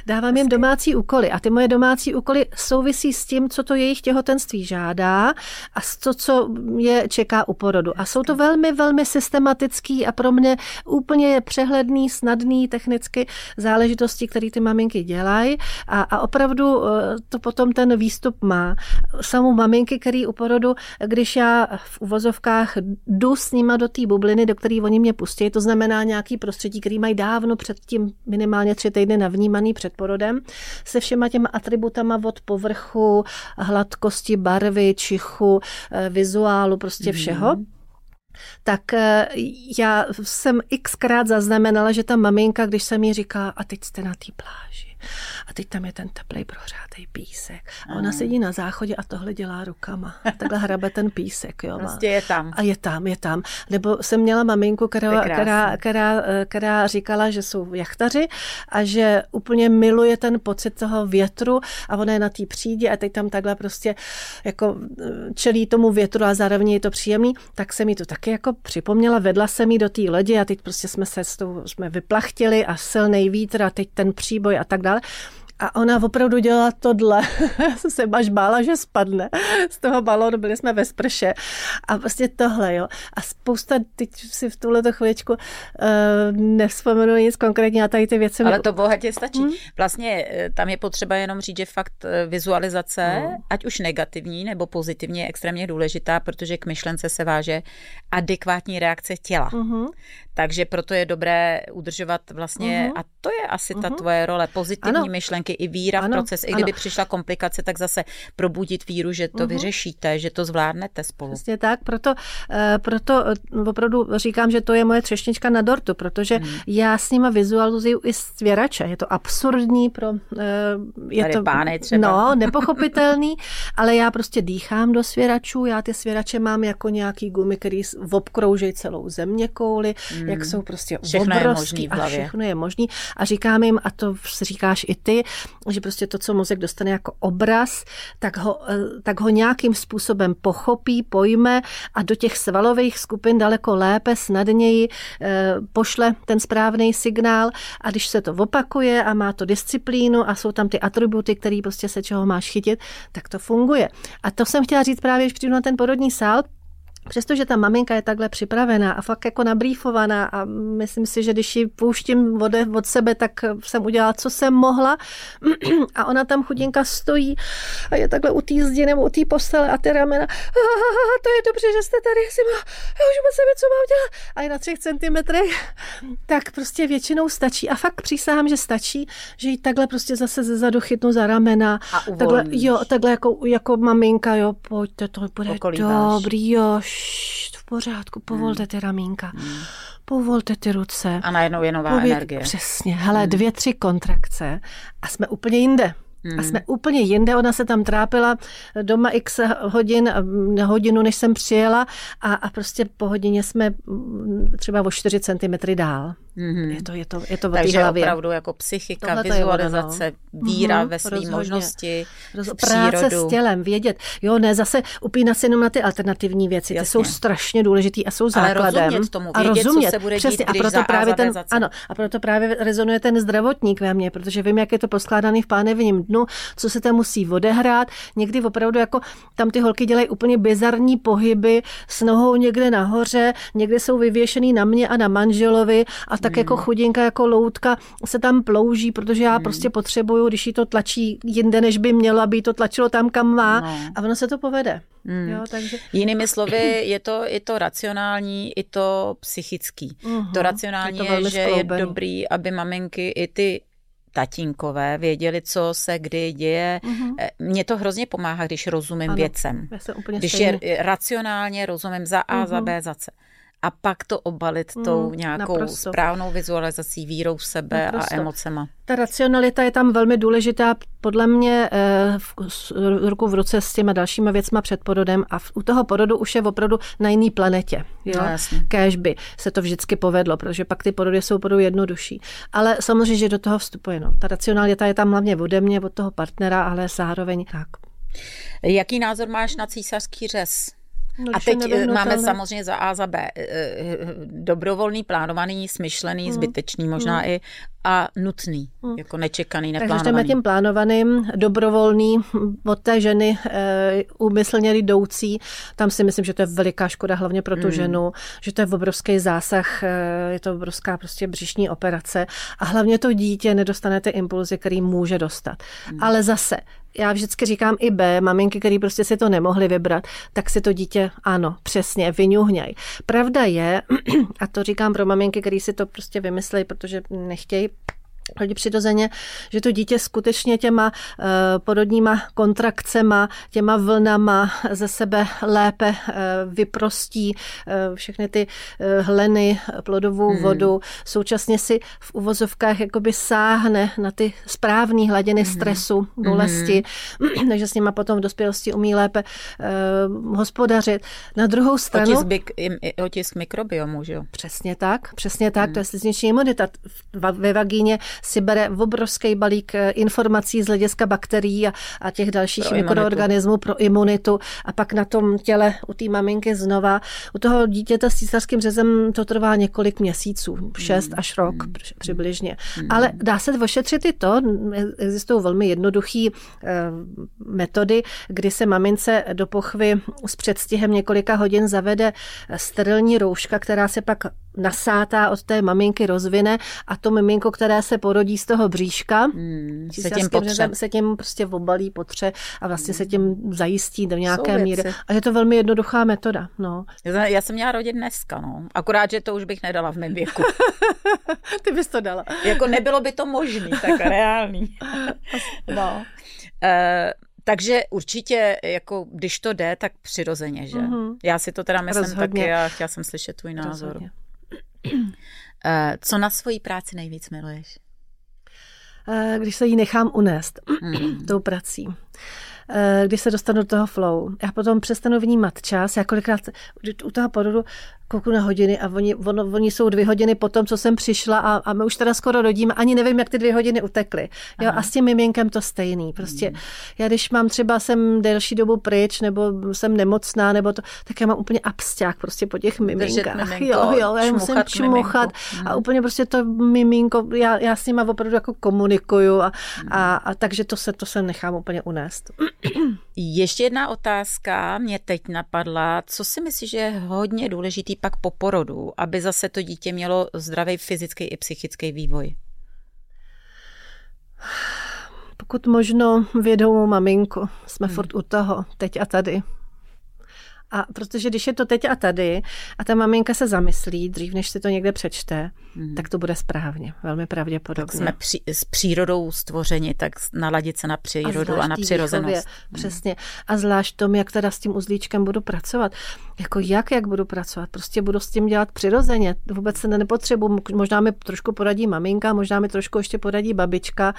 Dávám jim domácí úkoly a ty moje domácí úkoly souvisí s tím, co to jejich těhotenství žádá a s to, co je čeká u porodu. A jsou to velmi, velmi systematický a pro mě úplně přehledný, snadný technicky záležitosti, které ty maminky dělají a, a opravdu eh, to potom ten výstup má. Samou maminky, který u porodu, když já v uvozovkách jdu s nima do té bubliny, do které oni mě pustí, to znamená nějaký prostředí, který mají dávno předtím minimálně tři týdny navnímaný před porodem, se všema těma atributama od povrchu, hladkosti, barvy, čichu, eh, vizuálu, prostě všeho. Mm tak eh, já jsem xkrát zaznamenala, že ta maminka, když se mi říká, a teď jste na té pláži, a teď tam je ten teplej prohřátý písek. A ona sedí na záchodě a tohle dělá rukama. Takhle hrabe ten písek. Jo, prostě je tam. A je tam, je tam. Nebo jsem měla maminku, která, která, která, která říkala, že jsou jachtaři a že úplně miluje ten pocit toho větru a ona je na té přídě a teď tam takhle prostě jako eh, čelí tomu větru a zároveň je to příjemný, tak se mi to taky jako připomněla, vedla se mi do té lodi a teď prostě jsme se s tou, jsme vyplachtili a silný vítr a teď ten příboj a tak dále. A ona opravdu dělala tohle. Já jsem se až bála, že spadne z toho balónu. Byli jsme ve sprše. A vlastně tohle, jo. A spousta, teď si v tuhle chvíličku uh, nevzpomenu nic konkrétně a tady ty věci. Ale to bohatě stačí. Hmm. Vlastně eh, tam je potřeba jenom říct, že fakt eh, vizualizace, no. ať už negativní nebo pozitivní, je extrémně důležitá, protože k myšlence se váže adekvátní reakce těla. Uh-huh. Takže proto je dobré udržovat vlastně, uh-huh. a to je asi uh-huh. ta tvoje role, pozitivní ano. myšlenky i víra ano, v proces. I kdyby ano. přišla komplikace, tak zase probudit víru, že to uh-huh. vyřešíte, že to zvládnete spolu. Přesně tak, proto, uh, proto uh, opravdu říkám, že to je moje třešnička na dortu, protože hmm. já s nima vizualizuju i svěrače. Je to absurdní pro... Uh, je Tady to, pány třeba. No, nepochopitelný, ale já prostě dýchám do svěračů, já ty svěrače mám jako nějaký gumy, který obkroužejí celou země kouli, hmm. Jak jsou prostě všechno obrovský je možný a všechno je možný. A říkám jim, a to říkáš i ty, že prostě to, co mozek dostane jako obraz, tak ho, eh, tak ho nějakým způsobem pochopí, pojme a do těch svalových skupin daleko lépe, snadněji eh, pošle ten správný signál a když se to opakuje a má to disciplínu a jsou tam ty atributy, které prostě se čeho máš chytit, tak to funguje. A to jsem chtěla říct právě, když přijdu na ten porodní sál, Přestože ta maminka je takhle připravená a fakt jako nabrýfovaná a myslím si, že když ji pouštím od, od sebe, tak jsem udělala, co jsem mohla. A ona tam chudinka stojí a je takhle u té zdi nebo u té postele a ty ramena, to je dobře, že jste tady, jsem, já už vůbec nevím, co mám dělat. A je na třech centimetrech, tak prostě většinou stačí. A fakt přísahám, že stačí, že ji takhle prostě zase ze zadu chytnu za ramena. A takhle, jo, takhle jako, jako maminka, jo, pojďte, to bude Okolíváš. dobrý, jo, v pořádku, povolte ty ramínka, povolte ty ruce. A najednou je nová Pověd- energie. Přesně, hele, dvě, tři kontrakce a jsme úplně jinde. A jsme Hmm. úplně jinde. Ona se tam trápila doma x hodin, hodinu, než jsem přijela a, a prostě po hodině jsme mm, třeba o 4 cm dál. Mhm. Je to, je to, je to té Takže hlavě. opravdu jako psychika, Tohle ono, no. vizualizace, víra Mhm, ve své možnosti, Roz- Práce přírodu. s tělem, vědět. Jo, ne zase upínat se jenom na ty alternativní věci. Ty Jasně. jsou strašně důležitý a jsou Ale základem. rozumět tomu, a vědět, co rozumět, se bude dít, přesně, když a proto za A, právě ten, ano, a proto právě rezonuje ten zdravotník ve mně, protože vím, jak je to poskládaný v pánevním dnu, co se tam musí odehrát. Někdy opravdu jako tam ty holky dělají úplně bizarní pohyby s nohou někde nahoře, někde jsou vyvěšený na mě a na manželovi a tak Hmm. jako chudinka, jako loutka se tam plouží, protože já prostě potřebuju, když jí to tlačí jinde, než by mělo, aby to tlačilo tam, kam má No. a ono se to povede. Jo, takže Jinými slovy, je to i to racionální, i to psychický. Mhm. To racionální Je je, to velmi že je dobrý, aby maminky i ty tatínkové věděli, co se kdy děje. Eh, Mně to hrozně pomáhá, když rozumím Ano. věcem. já jsem úplně Když je racionálně rozumím za A, za B, za C. A pak to obalit tou Mhm, nějakou naprosto. správnou vizualizací, vírou v sebe Naprosto. a emocema. Ta racionalita je tam velmi důležitá, podle mě eh, v, ruku v ruce s těma dalšíma věcma před porodem a v, u toho porodu už je opravdu na jiný planetě. Jo? No, jasně. Kéž by se to vždycky povedlo, protože pak ty porody jsou opravdu jednodušší. Ale samozřejmě, že do toho vstupuje. No. Ta racionalita je tam hlavně ode mě, od toho partnera, ale zároveň tak. Jaký názor máš na císařský řez? No, A teď eh, máme samozřejmě za A, za B. eh, eh, Dobrovolný, plánovaný, smyšlený, zbytečný možná i a nutný, jako nečekaný, Takže jdeme neplánovaný. tím plánovaným, dobrovolný od té ženy, e, úmyslně jdoucí. Tam si myslím, že to je veliká škoda, hlavně pro tu ženu, že to je obrovský zásah, e, je to obrovská prostě břišní operace a hlavně to dítě nedostane ty impulzy, který může dostat. Ale zase, já vždycky říkám i B, maminky, které prostě si to nemohly vybrat, tak si to dítě, ano, přesně, vyňuhněj. Pravda je, a to říkám pro maminky, které si to prostě vymyslejí, protože nechtějí hodně přirozeně, že to dítě skutečně těma uh, porodníma kontrakcema, těma vlnama ze sebe lépe uh, vyprostí uh, všechny ty hleny, plodovou hmm. vodu, současně si v uvozovkách jakoby sáhne na ty správné hladiny hmm. stresu, bolesti, hmm. takže s nima potom v dospělosti umí lépe hospodařit. Na druhou stranu... Otisk, byk, otisk mikrobiomu, že jo? Přesně tak, přesně tak, to je slizniční imunita. Ve vagíně si bere obrovský balík eh, informací z hlediska bakterií a, a těch dalších Pro imunitu. mikroorganismů pro imunitu a pak na tom těle u té maminky znova. U toho dítěte s císařským řezem to trvá několik měsíců, šest až rok při- přibližně. Ale dá se ošetřit i to, existují velmi jednoduché metody, kdy se mamince do pochvy s předstihem několika hodin zavede sterilní rouška, která se pak nasátá od té maminky rozvine a to miminko, které se porodí z toho bříška, Hmm, se tím potře. řezem se tím prostě obalí, potře a vlastně se tím zajistí do nějaké míry. A je to velmi jednoduchá metoda. No. Já- Já jsem měla rodit dneska, no. Akorát, že to už bych nedala v mém věku. Ty bys to dala. jako nebylo by to možný, tak reálný. no. E, takže určitě, jako když to jde, tak přirozeně, že? Mhm. Já si to teda myslím Rozhodně. taky a chtěla jsem slyšet tvůj názor. Rozhodně. E, co na svojí práci nejvíc miluješ? Eh, Když se jí nechám unést Hmm. tou prací. Eh, Když se dostanu do toho flow. Já potom přestanu vnímat čas. Já kolikrát u toho porodu kouknu na hodiny a oni, ono, oni jsou dvě hodiny po tom, co jsem přišla a, a my už teda skoro rodíme. Ani nevím, jak ty dvě hodiny utekly. Jo, a s tím miminkem to stejný. Prostě Hmm. já když mám třeba jsem delší dobu pryč, nebo jsem nemocná, nebo to, tak já mám úplně absťák prostě po těch miminkách. miminko, jo, jo, já musím čmuchat a úplně prostě to miminko, já, já s nima opravdu jako komunikuju a, a, a takže to se, to se nechám úplně unést. Ještě jedna otázka mě teď napadla. Co si myslíš, že je hodně důležitý pak po porodu, aby zase to dítě mělo zdravý fyzický i psychický vývoj? Pokud možno vědomou maminku, jsme furt u toho, teď a tady. A protože když je to teď a tady a ta maminka se zamyslí, dřív než si to někde přečte, mm. tak to bude správně, velmi pravděpodobně. Tak jsme při, s přírodou stvořeni, tak naladit se na přírodu a, a na přirozenost. Výchově, mm. Přesně. A zvlášť tom, jak teda s tím uzlíčkem budu pracovat. Jako jak, jak budu pracovat? Prostě budu s tím dělat přirozeně. Vůbec se nepotřebuji. Možná mi trošku poradí maminka, možná mi trošku ještě poradí babička.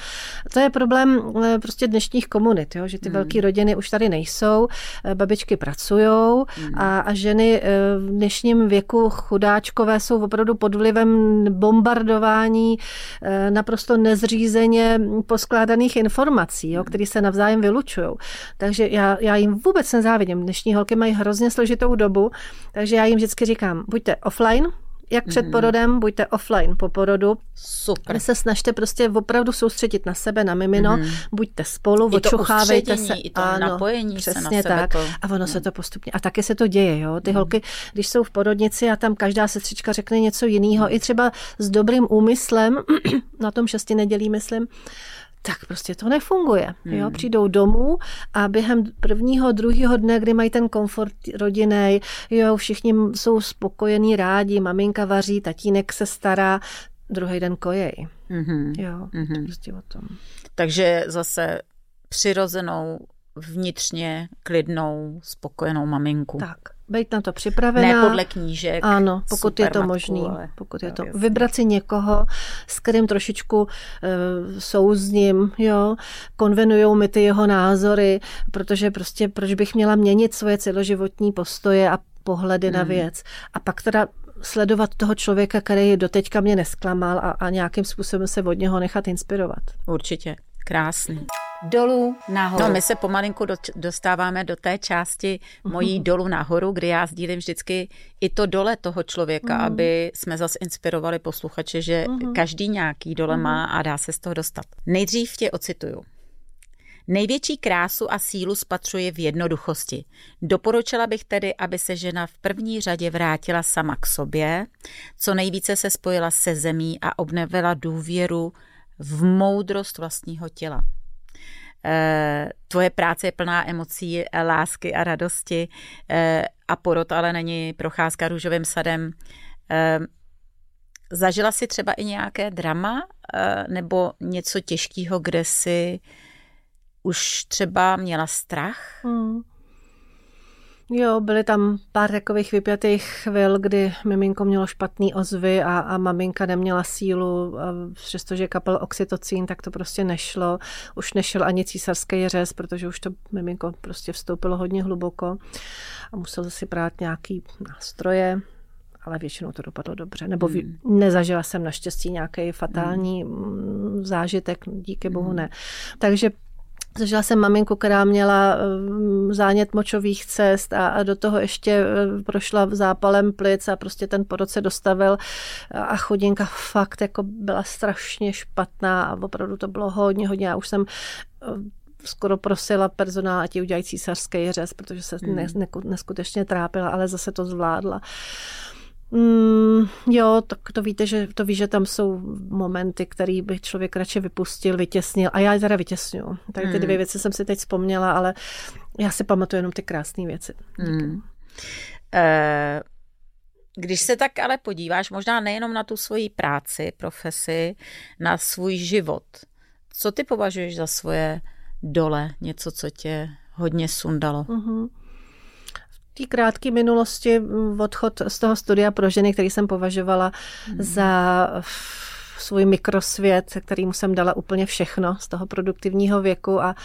To je problém eh, prostě dnešních komunit, jo? že ty mm. velké rodiny už tady nejsou, eh, babičky pracují, A, a ženy eh, v dnešním věku chudáčkové jsou opravdu pod vlivem bombardování eh, naprosto nezřízeně poskládaných informací, jo, které se navzájem vylučují. Takže já, já jim vůbec nezávidím. Dnešní holky mají hrozně složitou dobu, takže já jim vždycky říkám, buďte offline, jak před mhm. porodem, buďte offline po porodu. Super. se snažte prostě opravdu soustředit na sebe, na mimino, mm-hmm. buďte spolu, I očuchávejte se. I to ano, napojení přesně se na sebe tak. To... A ono mm. se to postupně. A taky se to děje, jo. Ty mm. holky, když jsou v porodnici a tam každá sestřička řekne něco jiného, mm. i třeba s dobrým úmyslem, na tom šesti nedělí, myslím, tak prostě to nefunguje. Hmm. Jo? Přijdou domů a během prvního, druhého dne, kdy mají ten komfort rodinný, jo, všichni jsou spokojení, rádi, maminka vaří, tatínek se stará, druhý den kojej. Mm-hmm. Jo, mm-hmm. prostě o tom. Takže zase přirozenou, vnitřně klidnou, spokojenou maminku. Tak být na to připravená. Ne podle knížek. Ano, pokud je to možné. Pokud je to. Vybrat si někoho, s kterým trošičku uh, souzním, jo, konvenujou mi ty jeho názory, protože prostě proč bych měla měnit svoje celoživotní postoje a pohledy hmm. na věc. A pak teda sledovat toho člověka, který doteďka mě nesklamal a, a nějakým způsobem se od něho nechat inspirovat. Určitě. Krásný dolů nahoru. No, my se pomalinku do, dostáváme do té části mojí uh-huh. dolů nahoru, kdy já sdílím vždycky i to dole toho člověka, uh-huh. aby jsme zase inspirovali posluchače, že uh-huh. každý nějaký dole uh-huh. má a dá se z toho dostat. Nejdřív tě ocituju. Největší krásu a sílu spatřuje v jednoduchosti. Doporučila bych tedy, aby se žena v první řadě vrátila sama k sobě, co nejvíce se spojila se zemí a obnovila důvěru v moudrost vlastního těla. Eh, tvoje práce je plná emocí, eh, lásky a radosti eh, a porod ale není procházka růžovým sadem. Zažila jsi třeba i nějaké drama nebo něco těžkého, kde jsi už třeba měla strach? Hmm. Jo, byly tam pár takových vypjatých chvil, kdy miminko mělo špatný ozvy a, a maminka neměla sílu, a přestože kapel oxytocín, tak to prostě nešlo. Už nešel ani císařský řez, protože už to miminko prostě vstoupilo hodně hluboko a musel si brát nějaký nástroje, ale většinou to dopadlo dobře. Nebo hmm. nezažila jsem naštěstí nějaký fatální hmm. zážitek, díky bohu hmm. ne. Takže Zažila jsem maminku, která měla mm, zánět močových cest a, a do toho ještě e, prošla zápalem plic a prostě ten porod se dostavil a chodinka fakt jako byla strašně špatná a opravdu to bylo hodně, hodně. Já už jsem e, skoro prosila personál, ať ji udělají císařský řez, protože se hmm. ne, ne, neskutečně trápila, ale zase to zvládla. Mm, jo, tak to víte, že to ví, že tam jsou momenty, které by člověk radši vypustil, vytěsnil. A já je teda vytěsňuju. Tak ty dvě hmm. věci jsem si teď vzpomněla, ale já si pamatuju jenom ty krásné věci. Mm. Eh, když se tak ale podíváš, možná nejenom na tu svoji práci, profesi, na svůj život, co ty považuješ za svoje dole, něco, co tě hodně sundalo? Mm-hmm té krátké minulosti odchod z toho studia pro ženy, který jsem považovala mm. za svůj mikrosvět, kterýmu jsem dala úplně všechno z toho produktivního věku, a,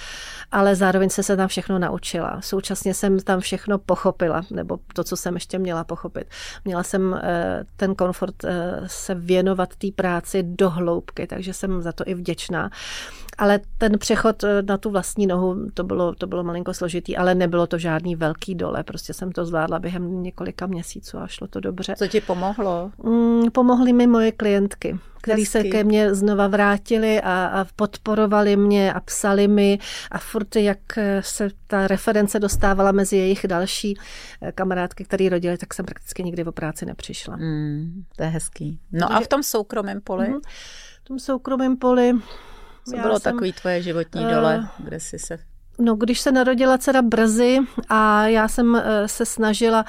ale zároveň se se tam všechno naučila. Současně jsem tam všechno pochopila, nebo to, co jsem ještě měla pochopit. Měla jsem eh, ten komfort eh, se věnovat té práci do hloubky, takže jsem za to i vděčná. Ale ten přechod eh, na tu vlastní nohu, to bylo, to bylo malinko složitý, ale nebylo to žádný velký dole. Prostě jsem to zvládla během několika měsíců a šlo to dobře. Co ti pomohlo? Mm, pomohly mi moje klientky který se ke mně znova vrátili a, a podporovali mě a psali mi a furt, jak se ta reference dostávala mezi jejich další eh, kamarádky, které rodili, tak jsem prakticky nikdy o práci nepřišla. Mm, to je hezký. No Takže, a v tom soukromém poli? Mm, v tom soukromém poli co bylo jsem, takový tvoje životní dole, uh, kde jsi se no, když se narodila dcera brzy a já jsem se snažila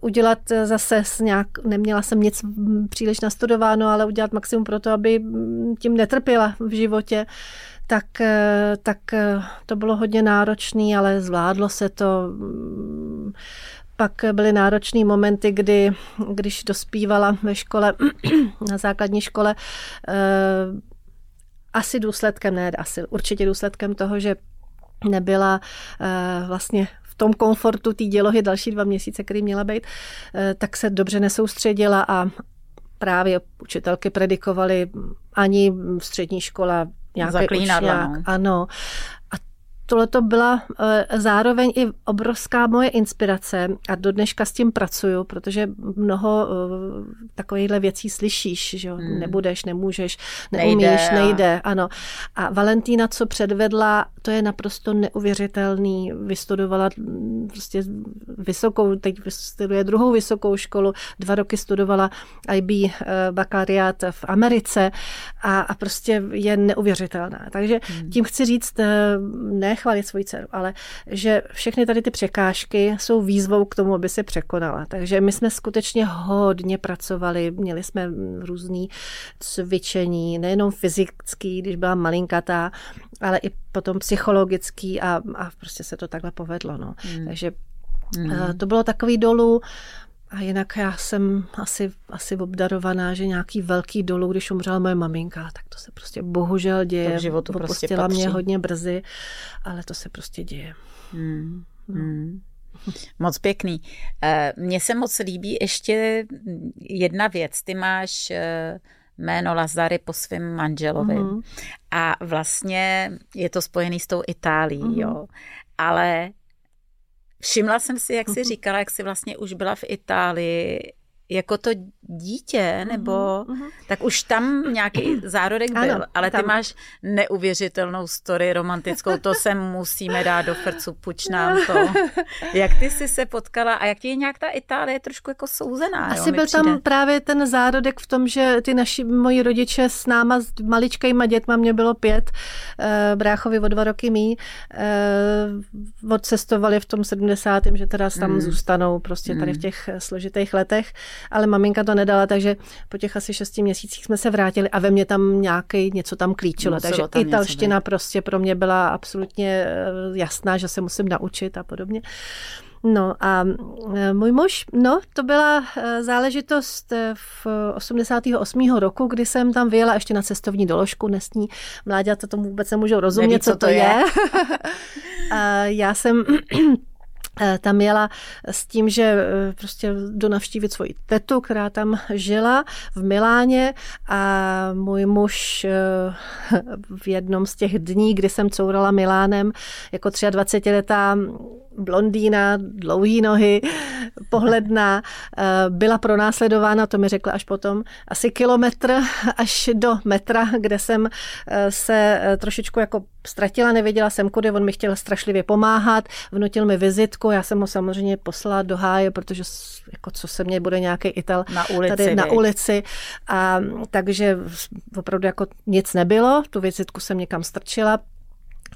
udělat zase nějak, neměla jsem nic příliš nastudováno, ale udělat maximum pro to, aby tím netrpěla v životě, tak, tak to bylo hodně náročné, ale zvládlo se to. Pak byly náročné momenty, kdy, když dospívala ve škole, na základní škole, eh, asi důsledkem, ne asi, určitě důsledkem toho, že nebyla eh, vlastně v tom komfortu té dělohy další dva měsíce, který měla být, eh, tak se dobře nesoustředila a právě učitelky predikovaly ani v střední škole nějaký učňák. No. Ano. Tohle to byla eh, zároveň i obrovská moje inspirace a do dneška s tím pracuju, protože mnoho eh, takovýchhle věcí slyšíš, že jo? Hmm. nebudeš, nemůžeš, neumíš, nejde, nejde, ano. A Valentína, co předvedla, to je naprosto neuvěřitelný. Vystudovala mm, prostě vysokou, teď studuje druhou vysokou školu, dva roky studovala IB eh, bakalariát v Americe a, a prostě je neuvěřitelná. Takže hmm. tím chci říct, ne nechvalit svoji dceru, ale že všechny tady ty překážky jsou výzvou k tomu, aby se překonala. Takže my jsme skutečně hodně pracovali, měli jsme různý cvičení, nejenom fyzický, když byla malinkatá, ale i potom psychologický a, a prostě se to takhle povedlo. No. Hmm. Takže hmm. to bylo takový dolů a jinak já jsem asi, asi obdarovaná, že nějaký velký dolů, když umřela moje maminka, tak to se prostě bohužel děje. To v životu prostě patří. mě hodně brzy, ale to se prostě děje. Hmm. Hmm. Moc pěkný. Eh, mně se moc líbí ještě jedna věc. Ty máš eh, jméno Lazary po svém manželovi. Mm-hmm. A vlastně je to spojený s tou Itálií, mm-hmm. jo. Ale Všimla jsem si, jak jsi mhm. říkala, jak jsi vlastně už byla v Itálii jako to dítě, mhm, nebo uh-huh. tak už tam nějaký zárodek byl, ano, ale ty tam... máš neuvěřitelnou story romantickou, to se musíme dát do frcu, puč nám to. Jak ty jsi se potkala a jak je nějak ta Itálie trošku jako souzená? Asi jo, byl přijde. tam právě ten zárodek v tom, že ty naši moji rodiče s náma, s maličkejma dětma, mě bylo pět, eh, bráchovi o dva roky mý, eh, odcestovali v tom 70. že teda tam mm. zůstanou prostě tady v hmm. těch složitých letech ale maminka to nedala, takže po těch asi šesti měsících jsme se vrátili a ve mně tam nějaký něco tam klíčilo. Muselo takže italština prostě pro mě byla absolutně eh, jasná, že se musím naučit a podobně. No a eh, můj muž, no, to byla eh, záležitost v 88. roku, kdy jsem tam vyjela ještě na cestovní doložku, nesní mláďata tomu vůbec nemůžou rozumět, Neví, co, co to je. je. a já jsem tam jela s tím, že eh, prostě do navštívit svoji tetu, která tam žila v Miláně a můj muž eh, v jednom z těch dní, kdy jsem courala Milánem jako 23-letá blondýna, dlouhý nohy, pohledná, byla pronásledována, to mi řekla až potom, asi kilometr až do metra, kde jsem se trošičku jako ztratila, nevěděla jsem kudy, on mi chtěl strašlivě pomáhat, vnutil mi vizitku, já jsem ho samozřejmě poslala do háje, protože jako co se mě bude nějaký Ital na ulici, tady na ulici. A, takže opravdu jako nic nebylo, tu vizitku jsem někam strčila,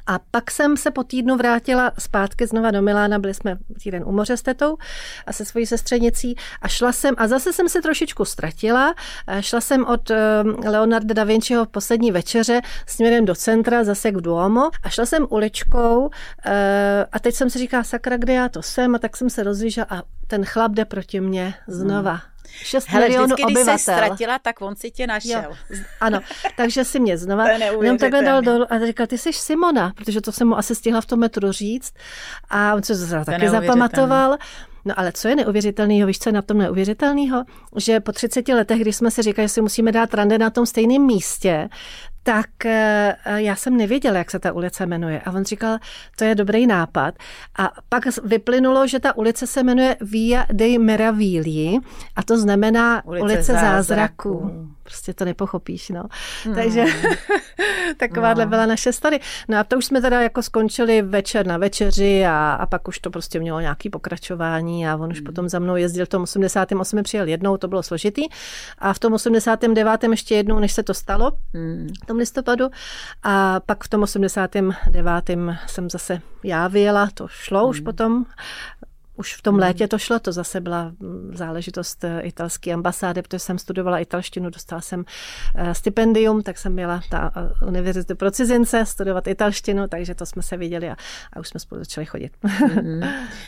a pak jsem se po týdnu vrátila zpátky znova do Milána, byli jsme týden u moře s tetou a se svojí sestřenicí a šla jsem, a zase jsem se trošičku ztratila, šla jsem od eh, Leonarda da Vinciho poslední večeře směrem do centra, zase k Duomo a šla jsem uličkou eh, a teď jsem si říkala, sakra, kde já to jsem a tak jsem se rozlížela a ten chlap jde proti mně znova. Hmm. 6 Hele, milionů vždycky, obyvatel. když jsi ztratila, tak on si tě našel. Jo, ano, takže si mě znova jenom takhle dal dolů a říkal, ty jsi Simona, protože to jsem mu asi stihla v tom metru říct a on se to taky zapamatoval. No ale co je neuvěřitelného, víš, co je na tom neuvěřitelného? Že po 30 letech, když jsme si říkali, že si musíme dát rande na tom stejném místě, tak eh, já jsem nevěděla, jak se ta ulice jmenuje. A on říkal, to je dobrý nápad. A pak vyplynulo, že ta ulice se jmenuje Via dei Meravigli a to znamená ulice, ulice zázraků. zázraků. Prostě to nepochopíš, no. Hmm. Takže takováhle no. byla naše story. No a to už jsme teda jako skončili večer na večeři a, a pak už to prostě mělo nějaký pokračování a on už hmm. potom za mnou jezdil v tom 88. přijel jednou, to bylo složitý. A v tom 89. ještě jednou, než se to stalo, hmm tom listopadu. A pak v tom 89. jsem zase já vyjela, to šlo mm. už potom. Už v tom hmm. létě to šlo, to zase byla mm, záležitost eh, italské ambasády, protože jsem studovala italštinu, dostala jsem eh, stipendium, tak jsem měla ta eh, univerzitu pro cizince studovat italštinu, takže to jsme se viděli a, a už jsme spolu začali chodit. Mm.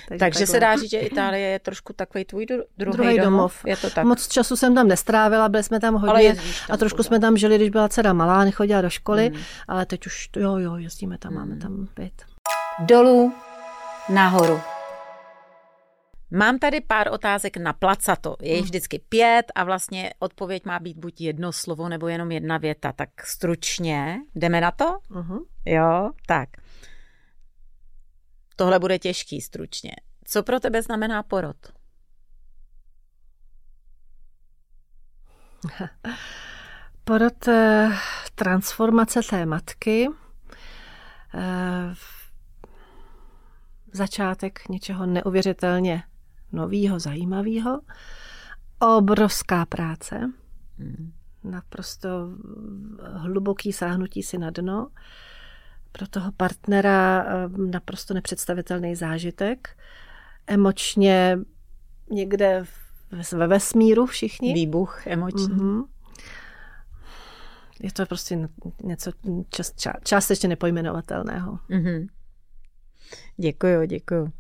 takže, takže se dá říct, že Itálie je trošku takový tvůj druhý, druhý domov. domov. Je to tak. Moc času jsem tam nestrávila, byli jsme tam hodně tam a trošku pořád. jsme tam žili, když byla dcera malá, nechodila do školy, mm. ale teď už jo, jo, jezdíme tam, mm. máme tam byt. Dolů, nahoru. Mám tady pár otázek na placato. Je jich mm. vždycky pět a vlastně odpověď má být buď jedno slovo nebo jenom jedna věta. Tak stručně. Jdeme na to? Uh-huh. Jo, tak. Tohle bude těžký stručně. Co pro tebe znamená porod? Porod eh, transformace té matky, eh, začátek něčeho neuvěřitelně novýho, zajímavého. Obrovská práce, hmm. naprosto hluboký sáhnutí si na dno. Pro toho partnera eh, naprosto nepředstavitelný zážitek. Emočně někde ve vesmíru všichni. Výbuch emoční. Mm-hmm. Je to prostě něco čas, částečně nepojmenovatelného. Mm-hmm. Děkuju, děkuju.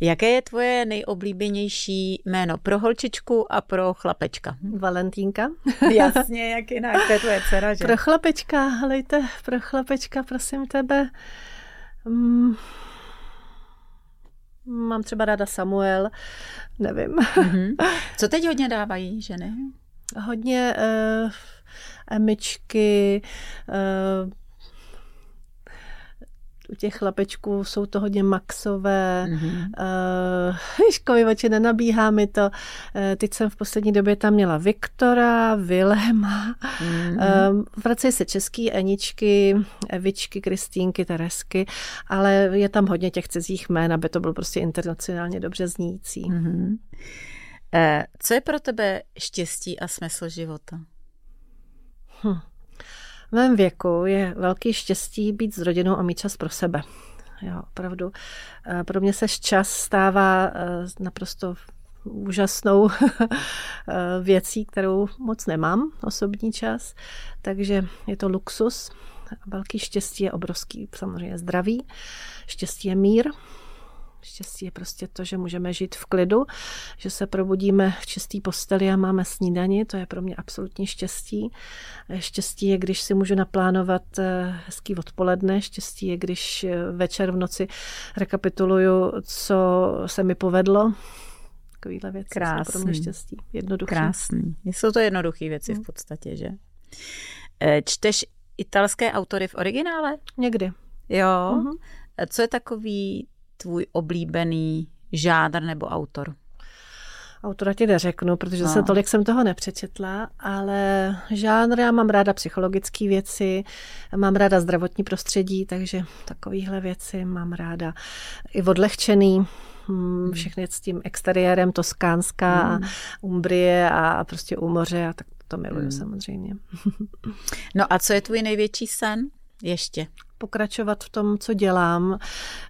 Jaké je tvoje nejoblíbenější jméno pro holčičku a pro chlapečka? Valentínka. Jasně, jak jinak, to je tvoje dcera, že? Pro chlapečka, helejte, pro chlapečka, prosím tebe. Mm. Mám třeba ráda Samuel, nevím. Mm-hmm. Co teď hodně dávají ženy? Hodně uh, emičky, uh, u těch chlapečků jsou to hodně maxové, mm-hmm. uh, Ježkovi oči nenabíhá mi to. Uh, teď jsem v poslední době tam měla Viktora, Vilema, mm-hmm. uh, vracejí se český Eničky, Evičky, Kristýnky, Teresky, ale je tam hodně těch cizích jmén, aby to bylo prostě internacionálně dobře znící. Mm-hmm. Uh, co je pro tebe štěstí a smysl života? Hm. Mém věku je velký štěstí být s rodinou a mít čas pro sebe. Jo, opravdu. Eh, pro mě se čas stává eh, naprosto úžasnou eh, věcí, kterou moc nemám, osobní čas. Takže je to luxus. Velký štěstí je obrovský, samozřejmě zdraví. Štěstí je mír, Štěstí je prostě to, že můžeme žít v klidu, že se probudíme v čistý posteli a máme snídani, to je pro mě absolutní štěstí. Štěstí je, když si můžu naplánovat eh, hezký odpoledne, štěstí je, když eh, večer v noci rekapituluju, co se mi povedlo, takovýhle věci Krásný. jsou pro mě štěstí. Jednoduchý. Krásný. Jsou to jednoduché věci v hmm. podstatě, že? Eh, čteš italské autory v originále? Někdy. Jo. Uh-huh. Co je takový tvůj oblíbený žádr nebo autor? Autora ti neřeknu, protože no. se tolik jsem toho nepřečetla, ale žánr, já mám ráda psychologické věci, mám ráda zdravotní prostředí, takže takovéhle věci mám ráda. I odlehčený, hm, hmm. všechny s tím exteriérem Toskánska, hmm. Umbrie a prostě u moře a tak to miluju hmm. samozřejmě. No a co je tvůj největší sen ještě? pokračovat v tom, co dělám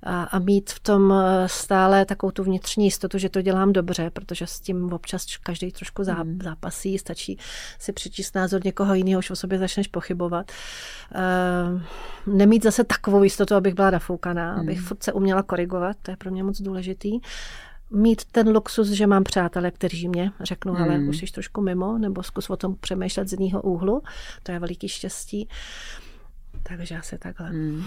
a, a mít v tom eh, stále takovou tu vnitřní jistotu, že to dělám dobře, protože s tím občas každý trošku zá, mm. zápasí, stačí si přečíst názor někoho jiného, už o sobě začneš pochybovat. E, nemít zase takovou jistotu, abych byla nafoukaná, mm. abych furt se uměla korigovat, to je pro mě moc důležitý mít ten luxus, že mám přátele, kteří mě řeknou, ale mm. už jsi trošku mimo, nebo zkus o tom přemýšlet z jiného úhlu, to je veliký štěstí. Takže asi takhle. Hmm.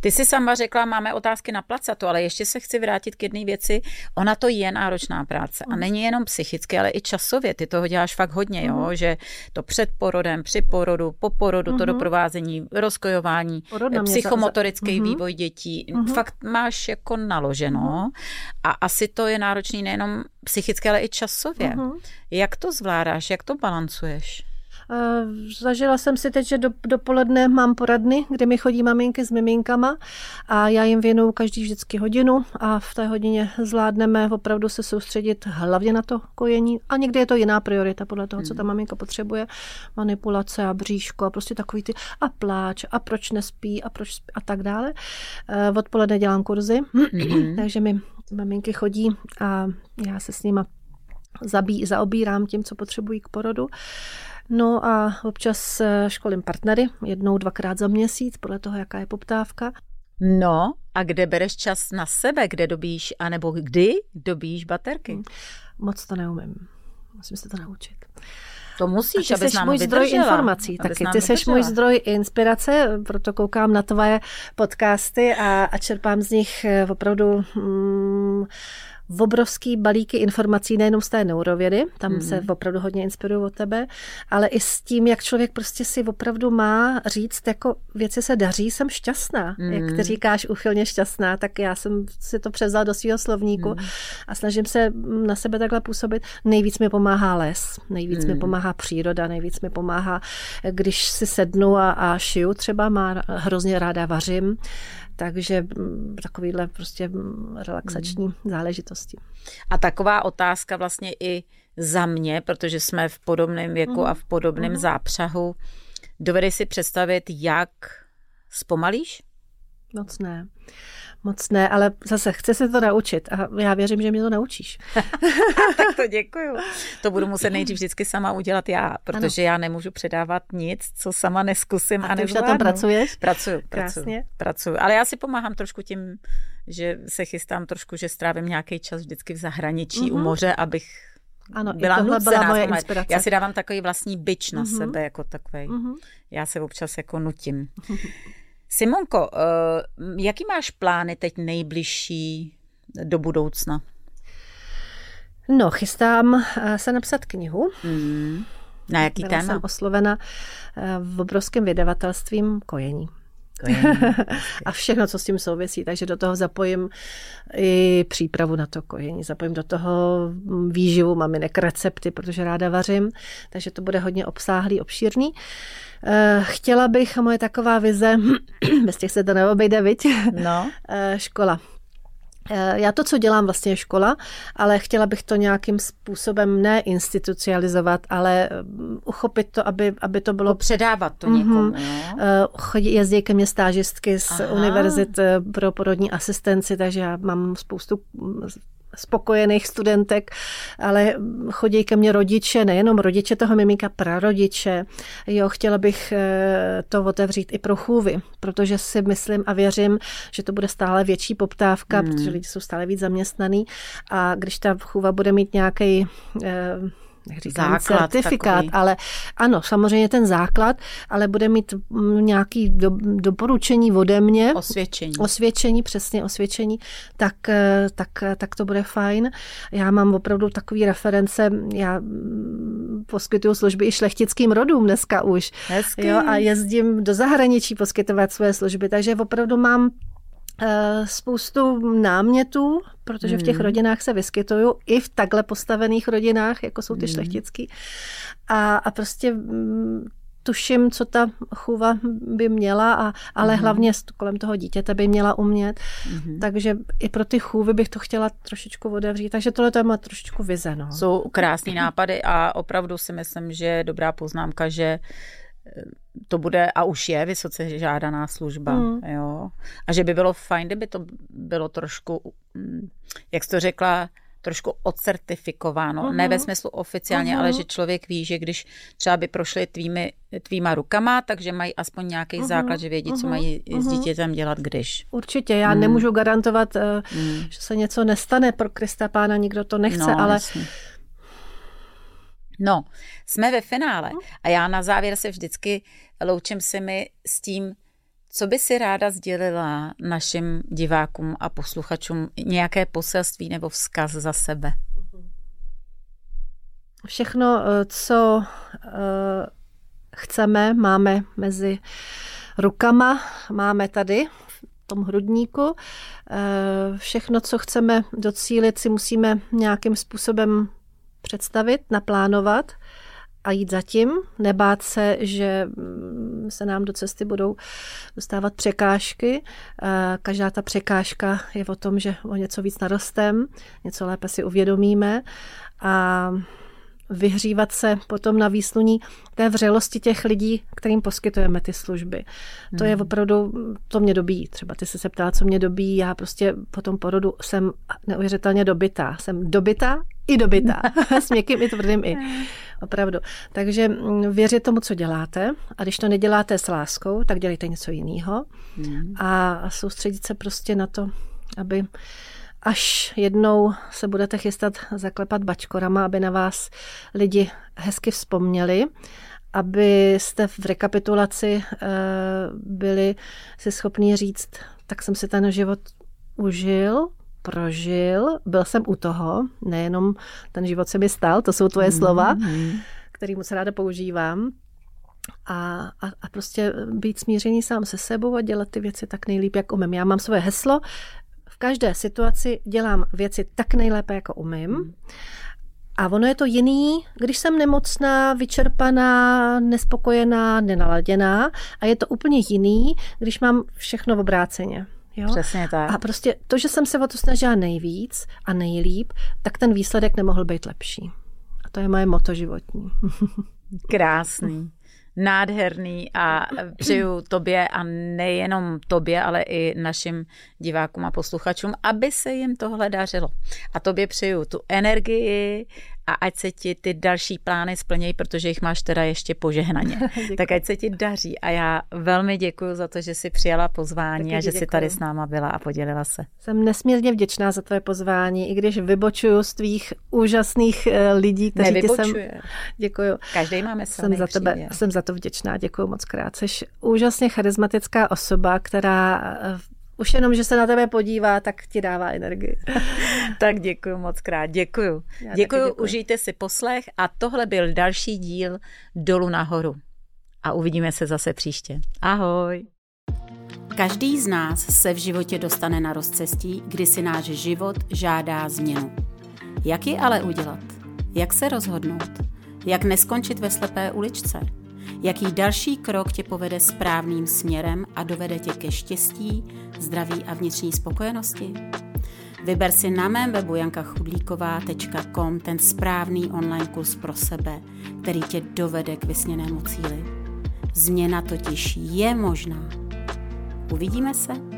Ty jsi sama řekla, máme otázky na placatu, ale ještě se chci vrátit k jedné věci. Ona to je náročná práce a hmm. není jenom psychicky, ale i časově. Ty toho děláš fakt hodně, jo? Hmm. že to před porodem, při porodu, po porodu, to doprovázení, rozkojování, psychomotorický vývoj dětí. Fakt máš jako naloženo a asi to je náročný nejenom psychicky, ale i časově. Jak to zvládáš, jak to balancuješ? Eh, zažila jsem si teď, že do, dopoledne mám poradny, kde mi chodí maminky s miminkama a já jim věnuju každý vždycky hodinu a v té hodině zvládneme opravdu se soustředit hlavně na to kojení a někdy je to jiná priorita podle toho, co ta hmm. maminka potřebuje. Manipulace a bříško a prostě takový ty a pláč a proč nespí a proč spí a tak dále. Eh, odpoledne dělám kurzy, mm-hmm. takže mi maminky chodí a já se s nima zabí, zaobírám tím, co potřebují k porodu. No a občas eh, školím partnery, jednou, dvakrát za měsíc, podle toho, jaká je poptávka. No a kde bereš čas na sebe, kde dobíš, anebo kdy dobíš baterky? Hmm. Moc to neumím. Musím se to naučit. To musíš, aby nám můj zdroj informací. Taky ty jsi můj zdroj inspirace, proto koukám na tvoje podcasty a, a čerpám z nich eh, opravdu mm, v obrovský balíky informací nejenom z té neurovědy, tam mm. se opravdu hodně inspiruju od tebe, ale i s tím, jak člověk prostě si opravdu má říct, jako věci se daří, jsem šťastná. Mm. Jak ty říkáš uchylně šťastná, tak já jsem si to převzal do svého slovníku mm. a snažím se na sebe takhle působit. Nejvíc mi pomáhá les, nejvíc mm. mi pomáhá příroda, nejvíc mi pomáhá, když si sednu a, a šiju třeba, má hrozně ráda vařím, takže mm, takovýhle prostě mm, relaxační hmm. záležitosti. A taková otázka vlastně i za mě, protože jsme v podobném věku hmm. a v podobném hmm. zápřahu. Dovedeš si představit, jak zpomalíš? Moc ne. Moc ne, ale zase chci se to naučit a já věřím, že mě to naučíš. tak to děkuju. To budu muset nejdřív vždycky sama udělat já, protože ano. já nemůžu předávat nic, co sama neskusím a, a ty už na tom pracuješ? Pracuju, pracuju, pracuju. Ale já si pomáhám trošku tím, že se chystám trošku, že strávím nějaký čas vždycky v zahraničí mm-hmm. u mhm. moře, abych ano, byla i tohle byla moje inspirace. Já si dávám takový vlastní byč na mm-hmm. sebe, jako takový. Mm-hmm. Já se občas jako nutím. Simonko, eh, jaký máš plány teď nejbližší do budoucna? No, chystám eh, se napsat knihu. Mm. Na jaký Byla téma? jsem oslovena eh, v obrovském vydavatelstvím kojení. a všechno, co s tím souvisí. Takže do toho zapojím i přípravu na to kojení, zapojím do toho výživu maminek, recepty, protože ráda vařím, takže to bude hodně obsáhlý, obšírný. Eh, chtěla bych, moje taková vize, bez těch se to neobejde, viď? No. Eh, škola. Eh, já to, co dělám, vlastně je škola, ale chtěla bych to nějakým způsobem ne institucionalizovat, ale uchopit to, aby, aby to bylo... Předávat to někomu, mm-hmm. Jezdí ke mně stážistky z Aha. univerzit pro porodní asistenci, takže já mám spoustu spokojených studentek, ale chodí ke mně rodiče, nejenom rodiče toho miminka, prarodiče. Jo, chtěla bych eh, to otevřít i pro chůvy, protože si myslím a věřím, že to bude stále větší poptávka, hmm. protože lidi jsou stále víc zaměstnaný a když ta chůva bude mít nějaký eh, říkám, základ certifikát, takový. ale ano, samozřejmě ten základ, ale bude mít mm, nějaký do, doporučení ode mě. Osvědčení. Osvědčení, přesně osvědčení, tak, eh, tak, tak to bude fajn. Já mám opravdu takový reference, já mm, poskytuju služby i šlechtickým rodům dneska už. Hezký. Jo, a jezdím do zahraničí poskytovat své služby, takže opravdu mám spoustu námětů, protože v těch hmm. rodinách se vyskytují, i v takhle postavených rodinách, jako jsou ty hmm. šlechtický. A, a prostě mm, tuším, co ta chůva by měla, a, ale mm. hlavně kolem toho dítěte by měla umět. Mm. Takže i pro ty chůvy bych to chtěla trošičku otevřít. Takže tohle to má trošičku vize. No. Jsou krásné nápady a opravdu si myslím, že je dobrá poznámka, že to bude a už je vysoce žádaná služba. Mm. Jo? A že by bylo fajn, kdyby to bylo trošku, mm, jak jsi to řekla, trošku odcertifikováno. Uh-huh. Ne ve smyslu oficiálně, uh-huh. ale že člověk ví, že když třeba by prošli tvými, tvýma rukama, takže mají aspoň nějaký uh-huh. základ, že vědí, uh-huh. co mají uh-huh. s dítětem dělat, když. Určitě, já hmm. nemůžu garantovat, hmm. že se něco nestane pro Krista Pána, nikdo to nechce, no, ale jasně No, jsme ve finále a já na závěr se vždycky loučím se mi s tím, co by si ráda sdělila našim divákům a posluchačům nějaké poselství nebo vzkaz za sebe? Všechno, eh, co eh, chceme, máme mezi rukama, máme tady v tom hrudníku. Eh, všechno, co chceme docílit, si musíme nějakým způsobem představit, naplánovat a jít zatím, nebát se, že mm, se nám do cesty budou dostávat překážky. Každá ta překážka je o tom, že o něco víc narostem, něco lépe si uvědomíme a vyhřívat se potom na výsluní té vřelosti těch lidí, kterým poskytujeme ty služby. To je hmm. opravdu, to mě dobí. Třeba ty se ptala, co mě dobí. Já prostě po tom porodu jsem neuvěřitelně dobitá. Jsem dobitá i dobitá. S měkkým i tvrdým i. Opravdu. Takže mm, věřit tomu, co děláte. A když to neděláte s láskou, tak dělejte něco jiného. Hmm. A soustředit se prostě na to, aby až jednou se budete chystat zaklepat bačkorama, aby na vás lidi hezky vzpomněli, abyste v rekapitulaci eh, byli si schopni říct, tak jsem si ten život užil, prožil, byl jsem u toho, nejenom ten život se mi stal, to jsou tvoje mm-hmm. slova, který moc ráda používám. A, a, a prostě být smířený sám se sebou a dělat ty věci tak nejlíp, jak umím. Já mám svoje heslo, každé situaci dělám věci tak nejlépe, jako umím. Hmm. A ono je to jiný, když jsem nemocná, vyčerpaná, nespokojená, nenaladěná. A je to úplně jiný, když mám všechno v obráceně. Jo? Přesně tak. A prostě to, že jsem se o to snažila nejvíc a nejlíp, tak ten výsledek nemohl být lepší. A to je moje moto životní. Krásný nádherný a přeju tobě a nejenom tobě, ale i našim divákům a posluchačům, aby se jim tohle dařilo. A tobě přeju tu energii a ať se ti ty další plány splnějí, protože jich máš teda ještě požehnaně. tak ať se ti daří a já velmi děkuji za to, že jsi přijala pozvání Taky a že děkuju. jsi tady s náma byla a podělila se. Jsem nesmírně vděčná za tvoje pozvání, i když vybočuju z tvých úžasných eh, lidí, kteří ti jsem... Děkuju. Každý máme jsem za tebe, Jsem za to vděčná, děkuji moc krát. Jsi úžasně charismatická osoba, která eh, už jenom, že se na tebe podívá, tak ti dává energii. tak děkuji moc krát, děkuji. Děkuji, děkuji, užijte si poslech a tohle byl další díl Dolu nahoru. A uvidíme se zase příště. Ahoj. Každý z nás se v životě dostane na rozcestí, kdy si náš život žádá změnu. Jak ji ale udělat? Jak se rozhodnout? Jak neskončit ve slepé uličce? Jaký další krok tě povede správným směrem a dovede tě ke štěstí, zdraví a vnitřní spokojenosti? Vyber si na mém webu jankachudlíková.com ten správný online kurz pro sebe, který tě dovede k vysněnému cíli. Změna totiž je možná. Uvidíme se.